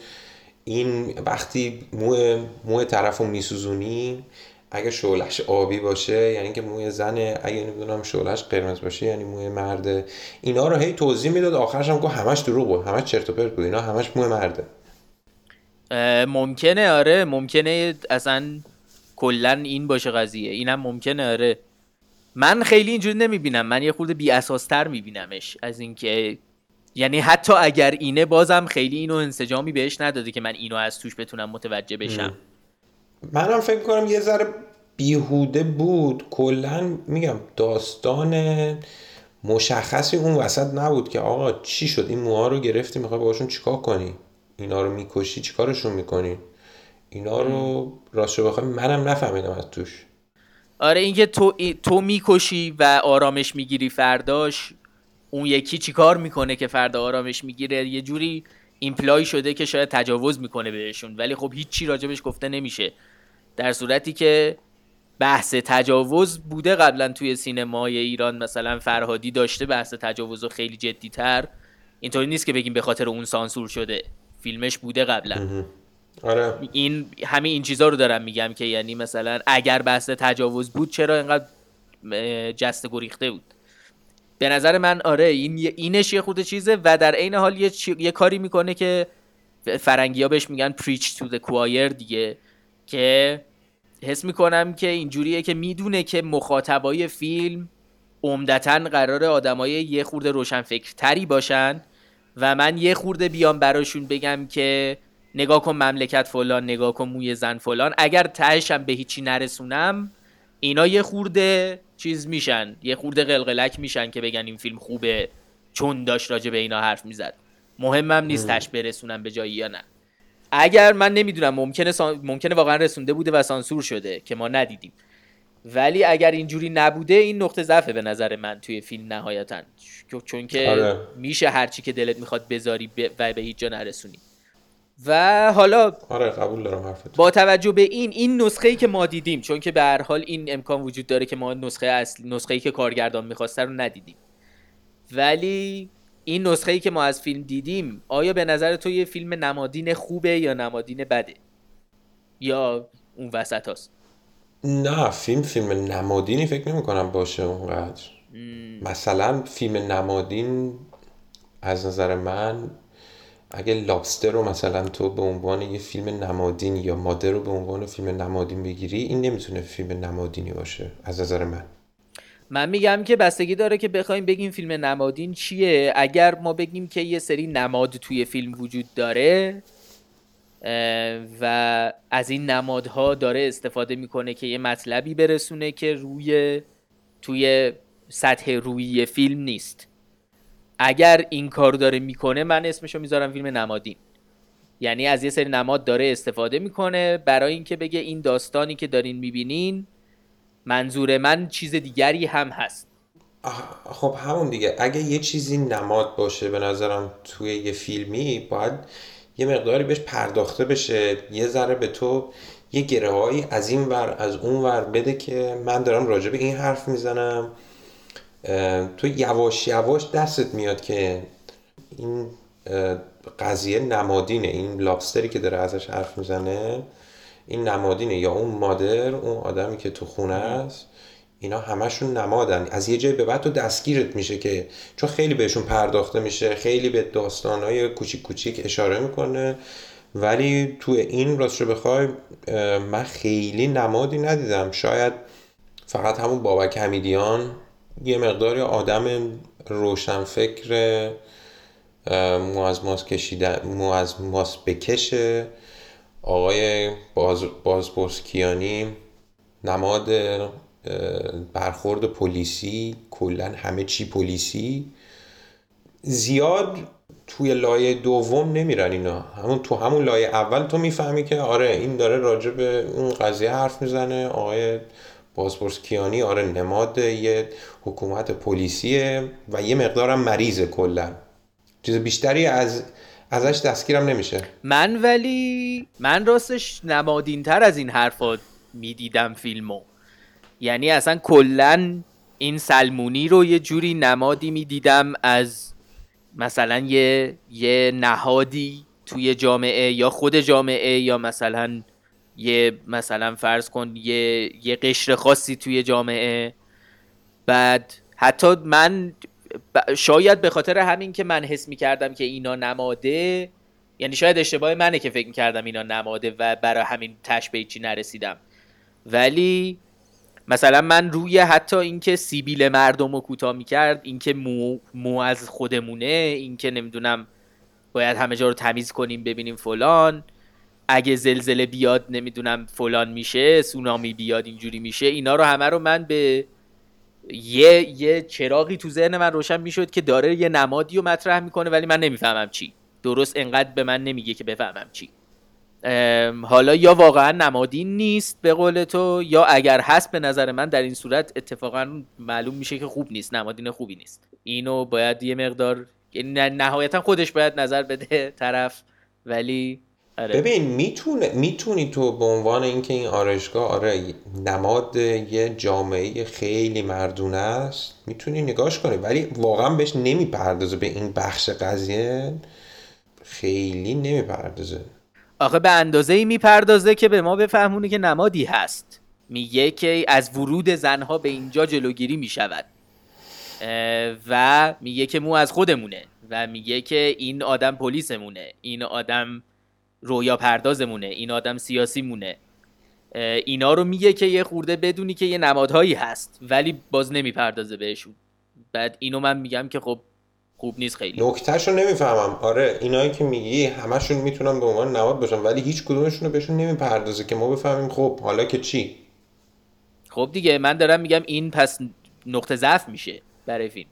این وقتی موی, موی طرف رو میسوزونی اگه شعلش آبی باشه یعنی که موی زنه اگه نمی‌دونم شعلش قرمز باشه یعنی موی مرده اینا رو هی توضیح می‌داد. آخرش هم گفت همش دروغ بود همش چرت و پرت بود اینا همش موی مرده. ممکنه آره. ممکنه اصلا کلا این باشه قضیه. اینم ممکنه آره. من خیلی اینجوری نمی‌بینم. من یه خورده بی اساستر میبینمش. از اینکه یعنی حتی اگر اینه بازم خیلی اینو انسجامی بهش نداده که من اینو از توش بتونم متوجه بشم. منم فکر کنم یه ذره بیهوده بود. کلا میگم داستان مشخصی اون وسط نبود که آقا چی شد؟ این موها رو گرفتی می‌خوای باشون چیکار کنی؟ اینا رو می‌کشی چیکارشون می‌کنی؟ اینا رو راستش بخوای منم نفهمیدم از توش. آره اینکه تو تو می‌کشی و آرامش می‌گیری فرداش اون یکی چیکار می‌کنه که فردا آرامش می‌گیره؟ یه جوری ایمپلای شده که شاید تجاوز می‌کنه بهشون. ولی خب هیچی راجبش گفته نمیشه. در صورتی که بحث تجاوز بوده قبلا توی سینمای ایران. مثلا فرهادی داشته بحث تجاوز رو خیلی جدیتر. اینطوری نیست که بگیم به خاطر اون سانسور شده. فیلمش بوده قبلا. آره. این همه این چیزا رو دارم میگم که یعنی مثلا اگر بحث تجاوز بود چرا اینقدر جست گریخته بود؟ به نظر من آره این اینش یه خود چیزه و در عین حال یه, یه کاری می‌کنه که فرنگی ها بهش میگن preach to the choir دیگه که حس می‌کنم که اینجوریه که می‌دونه که مخاطبای فیلم عمدتا قرار آدمای یه خورده روشنفکرتری باشن و من یه خورده بیام براشون بگم که نگاه کن مملکت فلان نگاه کن موی زن فلان. اگر تهشم به هیچی نرسونم اینا یه خورده چیز میشن یه خورده قلقلک میشن که بگن این فیلم خوبه. چون داشت راجع به اینا حرف می‌زد. مهمم نیست تش برسونم به جایی یا نه. اگر من نمی‌دونم ممکنه سان... ممکنه واقعا رسونده بوده و سانسور شده که ما ندیدیم. ولی اگر اینجوری نبوده این نقطه ضعفه به نظر من توی فیلم نهایتا. چون که آره. میشه هرچی که دلت می‌خواد بذاری ب... و به هیچ جا نرسونی. و حالا آره قبول دارم حرفت. با توجه به این این نسخه ای که ما دیدیم چون که به هر حال این امکان وجود داره که ما نسخه اصل نسخه ای که کارگردان می‌خواسته رو ندیدیم. ولی این نسخه ای که ما از فیلم دیدیم آیا به نظر تو یه فیلم نمادین خوبه یا نمادین بده؟ یا اون وسط هست نه فیلم فیلم نمادینی فکر نمی کنم باشه اونقدر. مثلا فیلم نمادین از نظر من اگه لابستر رو مثلا تو به عنوان یه فیلم نمادین یا مادر رو به عنوان فیلم نمادین بگیری این نمی‌تونه فیلم نمادینی باشه از نظر من. من میگم که بستگی داره که بخوایم بگیم فیلم نمادین چیه. اگر ما بگیم که یه سری نماد توی فیلم وجود داره و از این نمادها داره استفاده می‌کنه که یه مطلبی برسونه که روی توی سطح روی فیلم نیست. اگر این کار داره می‌کنه من اسمشو می‌ذارم فیلم نمادین. یعنی از یه سری نماد داره استفاده می‌کنه. برای اینکه بگه این داستانی که دارین می‌بینین منظور من چیز دیگری هم هست. خب همون دیگه. اگه یه چیزی نماد باشه به نظرم توی یه فیلمی باید یه مقداری بهش پرداخته بشه. یه ذره به تو یه گره هایی از این ور از اون ور بده که من دارم راجع به این حرف می‌زنم. تو یواش یواش دستت میاد که این قضیه نمادینه. این لابستری که داره ازش حرف می‌زنه این نمادینه. یا اون مادر اون آدمی که تو خونه است اینا همشون نمادن. از یه جای به بعد تو دستگیرت میشه که چون خیلی بهشون پرداخته میشه خیلی به داستانهای کوچیک کوچیک اشاره می‌کنه. ولی تو این راست رو بخوای من خیلی نمادی ندیدم. شاید فقط همون بابک حمیدیان یه مقداری آدم روشنفکر مو از ماس کشیدن مو از ماس بکشه. آقای باز بازپرس کیانی نماد برخورد پلیسی کلا همه چی پلیسی. زیاد توی لایه دوم نمیرن اینا. همون تو همون لایه اول تو می‌فهمی که آره این داره راجع به اون قضیه حرف می‌زنه. آقای بازپرس کیانی آره نماد یه حکومت پلیسیه و یه مقدارم مریضه کلا. چیز بیشتری از ازش دستگیرم نمیشه. من ولی من راستش نمادین تر از این حرفات می‌دیدم فیلمو. یعنی اصلا کلا این سلمونی رو یه جوری نمادی می‌دیدم از مثلا یه یه نهادی توی جامعه یا خود جامعه یا مثلا یه مثلا فرض کن یه یه قشر خاصی توی جامعه. بعد حتی من شاید به خاطر همین که من حس می کردم که اینا نماده یعنی شاید اشتباه منه که فکر می کردم اینا نماده و برای همین تش به چی نرسیدم. ولی مثلا من روی حتی اینکه سیبیل مردم رو کوتاه می‌کرد اینکه مو, مو از خودمونه اینکه نمی‌دونم باید همه جا رو تمیز کنیم ببینیم فلان اگه زلزله بیاد نمی‌دونم فلان میشه سونامی بیاد اینجوری میشه اینا رو همه رو من به یه یه چراغی تو ذهن من روشن می‌شد که داره یه نمادی رو مطرح می‌کنه ولی من نمی‌فهمم چی. درست انقدر به من نمیگه که بفهمم چی. حالا یا واقعا نمادی نیست به قول تو یا اگر هست به نظر من در این صورت اتفاقا معلوم میشه که خوب نیست نمادین خوبی نیست. اینو باید یه مقدار یعنی نهایتا خودش باید نظر بده طرف ولی آره. ببین می‌تونه می‌تونی تو به عنوان اینکه این آرشگاه آره نماد یه جامعه خیلی مردونه است می‌تونی نگاش کنی. ولی واقعا بهش نمی‌پردازه به این بخش قضیه. خیلی نمی‌پردازه. آخه به اندازه ای می‌پردازه که به ما بفهمونه که نمادی هست. میگه که از ورود زنها به اینجا جلوگیری می‌شود. و میگه که مو از خودمونه. و میگه که این آدم پلیسمونه. این آدم رویا پردازمونه این آدم سیاسی مونه اینا رو میگه که یه خورده بدونی که یه نمادهایی هست ولی باز نمی‌پردازه بهشون. بعد اینو من میگم که خب خوب نیست خیلی. نکتهش رو نمی‌فهمم. آره اینایی که میگی همشون می‌تونن به عنوان نماد باشن ولی هیچ کدومشون رو بهشون نمی‌پردازه که ما بفهمیم خب حالا که چی. خب دیگه من دارم میگم این پس نقطه ضعف میشه برای فیلم.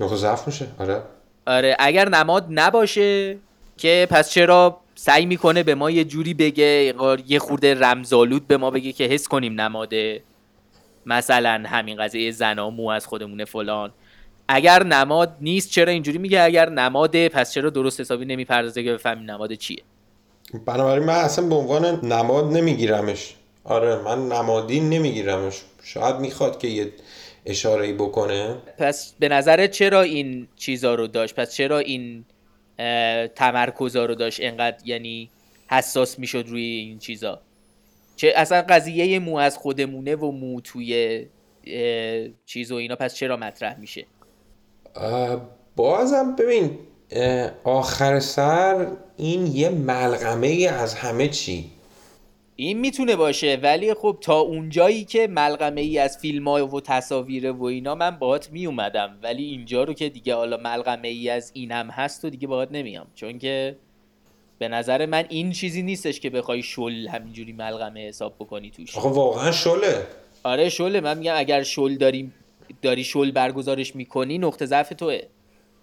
نقطه ضعف میشه؟ آره. آره اگر نماد نباشه که پس چرا سعی می‌کنه به ما یه جوری بگه یه خورده رمزالود به ما بگه که حس کنیم نماده مثلا همین قضیه زنا مو از خودمونه فلان. اگر نماد نیست چرا اینجوری میگه؟ اگر نماده پس چرا درست حسابی نمی‌پردازه که بفهمیم نماد چیه؟ بنابراین من اصلا به عنوان نماد نمیگیرمش. آره من نمادی نمیگیرمش. شاید می‌خواد که یه اشاره ای بکنه. پس به نظرت چرا این چیزا رو داشت؟ پس چرا این تمرکزا رو داشت. انقدر یعنی حساس می‌شد روی این چیزا. چه اصلا قضیه مو از خودمونه و مو توی چیز و اینا پس چرا مطرح میشه؟ بازم ببین آخر سر این یه ملغمه از همه چی. این می‌تونه باشه ولی خب تا اونجایی که ملغمه ای از فیلم های و تصاویر و اینا من باهات می اومدم ولی اینجا رو که دیگه حالا ملغمه ای از اینم هست و دیگه باهات نمیام. چون که به نظر من این چیزی نیستش که بخوای شل همینجوری ملغمه حساب بکنی توش. آخه واقعا شله. آره شله. من میگم اگر شل داری داری شل برگزارش می‌کنی نقطه ضعف توه.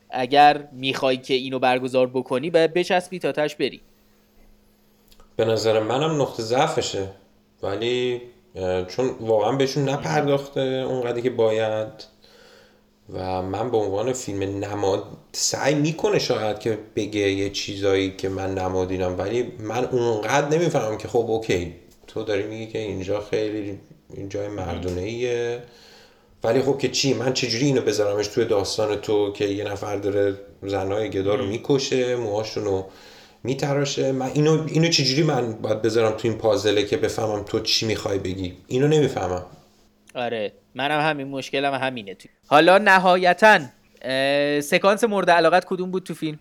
اگر می‌خوای که اینو برگزار بکنی باید بچسبی تا تاش بری. به نظر منم نقطه ضعفشه. ولی چون واقعا بهشون نپرداخته اونقدری که باید. و من به عنوان فیلم نماد سعی می‌کنه شاید که بگه یه چیزایی که من نمادینم ولی من اونقدر نمی‌فهمم که خب اوکی تو داری میگی که اینجا خیلی اینجا مردونه ایه ولی خب که چی من چجوری اینو بذارمش توی داستان تو که یه نفر داره زنهای گدا رو می‌کشه موهاشونو میتراشه. من اینو اینو چجوری من باید بذارم تو این پازله که بفهمم تو چی می‌خوای بگی؟ اینو نمی‌فهمم. آره منم همین مشکلم همینه تو. حالا نهایتا سکانس مورد علاقت کدوم بود تو فیلم؟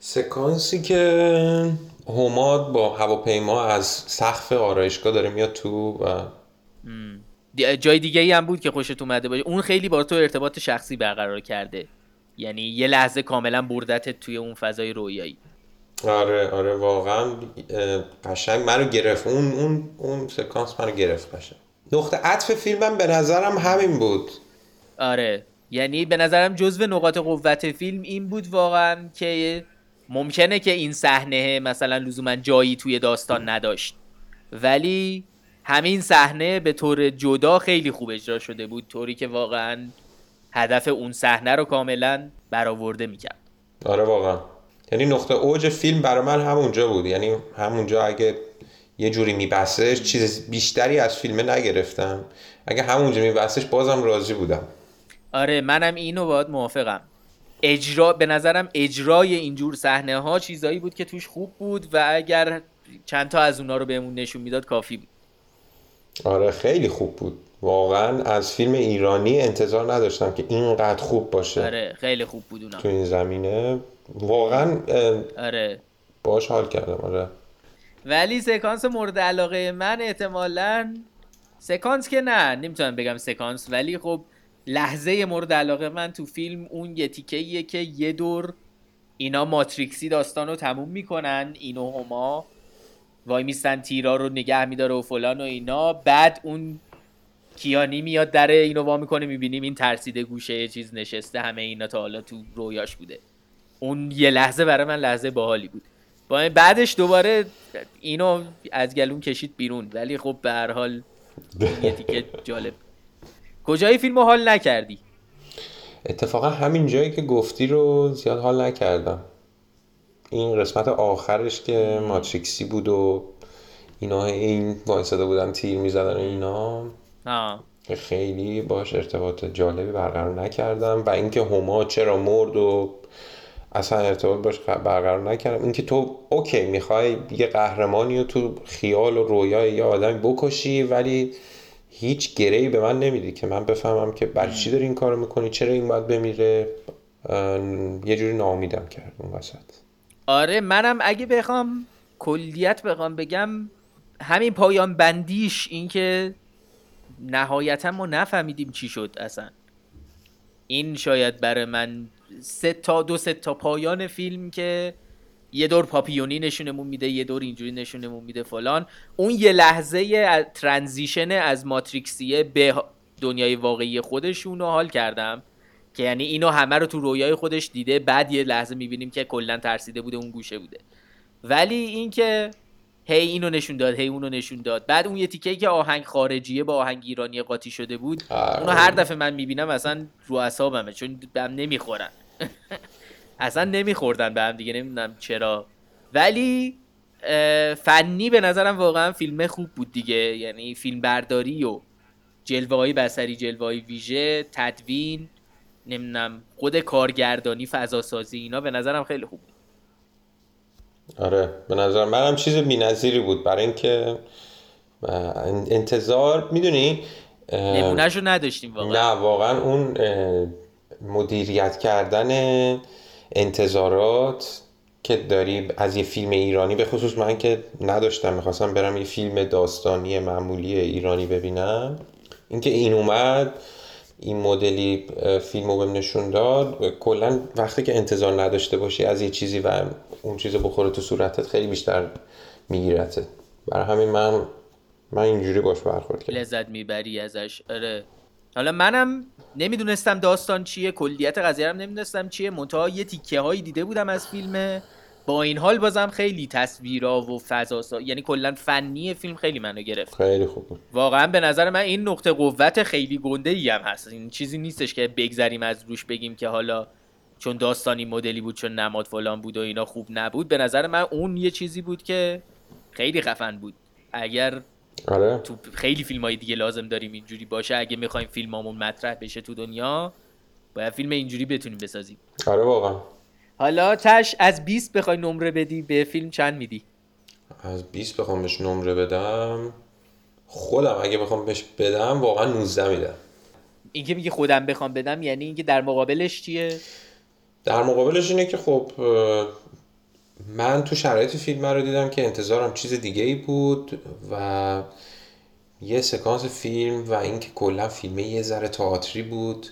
سکانسی که هماد با هواپیما از سقف آرایشگاه داره میاد تو و جای دیگه ای هم بود که خوشت اومده باشه. اون خیلی با تو ارتباط شخصی برقرار کرده. یعنی یه لحظه کاملا بردتت توی اون فضای رویایی. آره آره واقعا قشنگ. منو گرفت. اون اون اون سکانس منو گرفت قشنگ. نقطه عطف فیلمم به نظرم همین بود. آره. یعنی به نظرم جزو نقاط قوت فیلم این بود واقعا که ممکنه که این صحنه مثلا لزوما جایی توی داستان نداشت. ولی همین صحنه به طور جدا خیلی خوب اجرا شده بود. طوری که واقعا هدف اون صحنه رو کاملا برآورده می‌کرد. آره واقعا. یعنی نقطه اوج فیلم برای من همونجا بود. یعنی همونجا اگه یه جوری میبستش چیز بیشتری از فیلم نگرفتم. اگه همونجا میبستش بازم راضی بودم. آره منم اینو باید موافقم. اجرا به نظرم اجرای اینجور صحنه ها چیزایی بود که توش خوب بود و اگر چند تا از اونا رو بهمون نشون می‌داد کافی بود. آره خیلی خوب بود. واقعا از فیلم ایرانی انتظار نداشتم که اینقدر خوب باشه. آره خیلی خوب بود اونا. تو این زمینه. واقعا آره. باش حال کردم آره. ولی سکانس مورد علاقه من احتمالا سکانس که نه نمی‌تونم بگم سکانس ولی خب لحظه مورد علاقه من تو فیلم اون یه تیکه که یه دور اینا ماتریکسی داستان رو تموم می‌کنن اینو هما. وای میستن تیرا رو نگه میداره و فلان و اینا. بعد اون کیانی میاد در اینو وا می‌کنه می‌بینیم این ترسیده گوشه یه چیز نشسته همه اینا تا حالا تو رویاش بوده. اون یه لحظه برای من لحظه باحالی بود. با بعدش دوباره اینو از گلون کشید بیرون. ولی خب به هر حال یه تیکه جالب. کجای فیلم حال نکردی؟ اتفاقا همین جایی که گفتی رو زیاد حال نکردم. این قسمت آخرش که ماتریکسی بود و اینا این وایساده بودن تیر می‌زدن اینا آه. خیلی باش ارتباط جالبی برقرار نکردم. و اینکه هما چرا مرد و اصلا ارتباط باش برقرار نکردم. اینکه تو اوکی می‌خوای یه قهرمانی رو تو خیال و رویای یه آدمی بکشی ولی هیچ گرهی به من نمیدی که من بفهمم که برای چی داری این کارو می‌کنی؟ چرا این باید بمیره؟ یه جوری ناامیدم کرد اون وسط. آره منم اگه بخوام کلیت بخوام بگم همین پایان بندیش این که نهایتا ما نفهمیدیم چی شد اصلا. این شاید برای من سه تا دو سه تا پایان فیلم که یه دور پاپیونی نشونمون میده یه دور اینجوری نشونمون میده فلان. اون یه لحظه ترانزیشن از ماتریکسیه به دنیای واقعی خودشون رو حال کردم که یعنی اینو همه رو تو رویای خودش دیده بعد یه لحظه می‌بینیم که کلا ترسیده بوده اون گوشه بوده. ولی اینکه هی اینو نشون داد هی اونو نشون داد. بعد اون یه تیکه که آهنگ خارجیه با آهنگ ایرانی قاطی شده بود آره. اونو هر دفعه من می‌بینم اصلا رو اعصابمه چون به هم نمی‌خورن (laughs) اصلا نمیخوردن به هم دیگه نمی‌دونم چرا. ولی فنی به نظرم واقعا فیلم خوب بود دیگه. یعنی فیلم برداری و جلوه های بسری جلوه های ویژه تدوین نمی‌دونم خود کارگردانی فضا سازی اینا به نظرم خیلی خوب بود. آره به نظر منم چیز بی‌نظیری بود. برای اینکه انتظار می‌دونی؟ نمونهشو نداشتیم واقعا. نه واقعا اون مدیریت کردن انتظارات که داری از یه فیلم ایرانی به خصوص من که نداشتم می‌خواستم برم یه فیلم داستانی معمولی ایرانی ببینم. اینکه این اومد این مدلی فیلم رو نشون داد. کلا وقتی که انتظار نداشته باشی از یه چیزی و اون چیز بخوره تو صورتت خیلی بیشتر میگیرته. برای همین من من اینجوری باش برخورد کردم. لذت می‌بری ازش. آره. حالا منم نمی‌دونستم داستان چیه کلیت قضیه هم نمی‌دونستم چیه. منتها یه تیکه هایی دیده بودم از فیلم. با این حال بازم خیلی تصویرا و فضا سا... یعنی کلا فنی فیلم خیلی منو گرفت. خیلی خوب واقعا به نظر من این نقطه قوت خیلی گنده ای هم هست. این چیزی نیستش که بگذریم از روش بگیم که حالا چون داستانی مدلی بود چون نماد فلان بود و اینا خوب نبود. به نظر من اون یه چیزی بود که خیلی خفن بود. اگر آره. تو خیلی فیلم های دیگه لازم داریم اینجوری باشه. اگه می‌خوایم فیلمامون مطرح بشه تو دنیا باید فیلم اینجوری بتونیم بسازیم. آره واقعا. حالا تش از 20 بخوای نمره بدی به فیلم چند میدی؟ از 20 بخوام بهش نمره بدم. خودم اگه بخوام بهش بدم واقعا 19 میدم. اینکه میگه خودم بخوام بدم یعنی اینکه در مقابلش چیه؟ در مقابلش اینه که خب من تو شرایط فیلم رو دیدم که انتظارم چیز دیگه ای بود و یه سکانس فیلم و اینکه کلا فیلم یه ذره تئاتری بود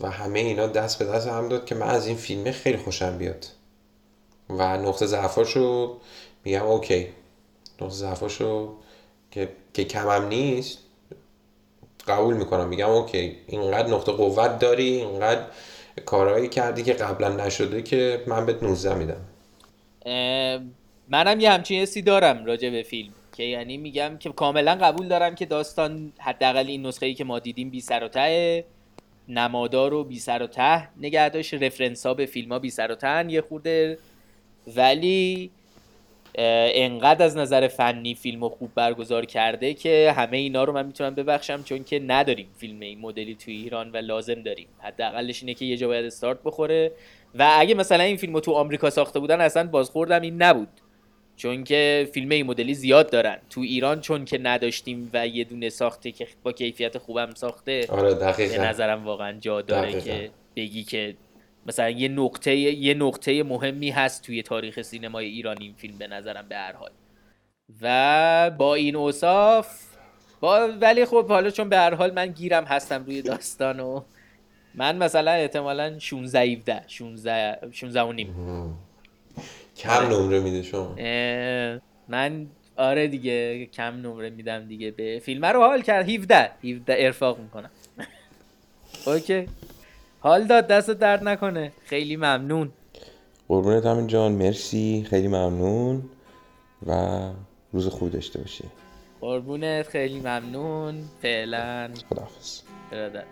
و همه اینا دست به دست هم داد که من از این فیلم خیلی خوشم بیاد. و نقطه ضعفاشو میگم OK. نقطه ضعفاشو که که کمم نیست قبول می‌کنم. میگم OK. اینقدر نقطه قوت داری اینقدر کارهایی کردی که قبلا نشده که من بهت 19 میدم. منم یه همچین حسی دارم راجع به فیلم که یعنی میگم که کاملا قبول دارم که داستان حداقل این نسخه ای که ما دیدیم بی سر و ته نمادار و بی سر و ته نگه داشت reference ها به فیلم ها بی سر و تهن یه خورده. ولی انقدر از نظر فنی فیلم خوب برگزار کرده که همه اینا رو من می‌تونم ببخشم چون که نداریم فیلم این مدلی توی ایران و لازم داریم. حداقلش اینه که یه جا باید استارت بخوره. و اگه مثلا این فیلم رو تو آمریکا ساخته بودن اصلا بازخوردم این نبود. چون که فیلم این مدلی زیاد دارن. تو ایران چون که نداشتیم و یه دونه ساخته که با کیفیت خوبم ساخته آره به دقیقا نظرم واقعا جا داره دقیقاً. که بگی که مثلا یه نقطه یه نقطه مهمی هست توی تاریخ سینمای ایران این فیلم به نظرم به هر حال. و با این اوصاف با ولی خب حالا چون به هر حال من گیرم هستم روی داستان و من مثلا احتمالا 16 17 16 16 و نیم. کم نمره میده شما. من آره دیگه کم نمره میدم دیگه به فیلم رو حال کرد. 17 17 ارفاق می‌کنم. (laughs) اوکی. حال داد دست درد نکنه. خیلی ممنون. قربونت همین جان. مرسی. خیلی ممنون. و روز خوبی داشته باشی. قربونت. خیلی ممنون. فعلا. خداحافظ. برادر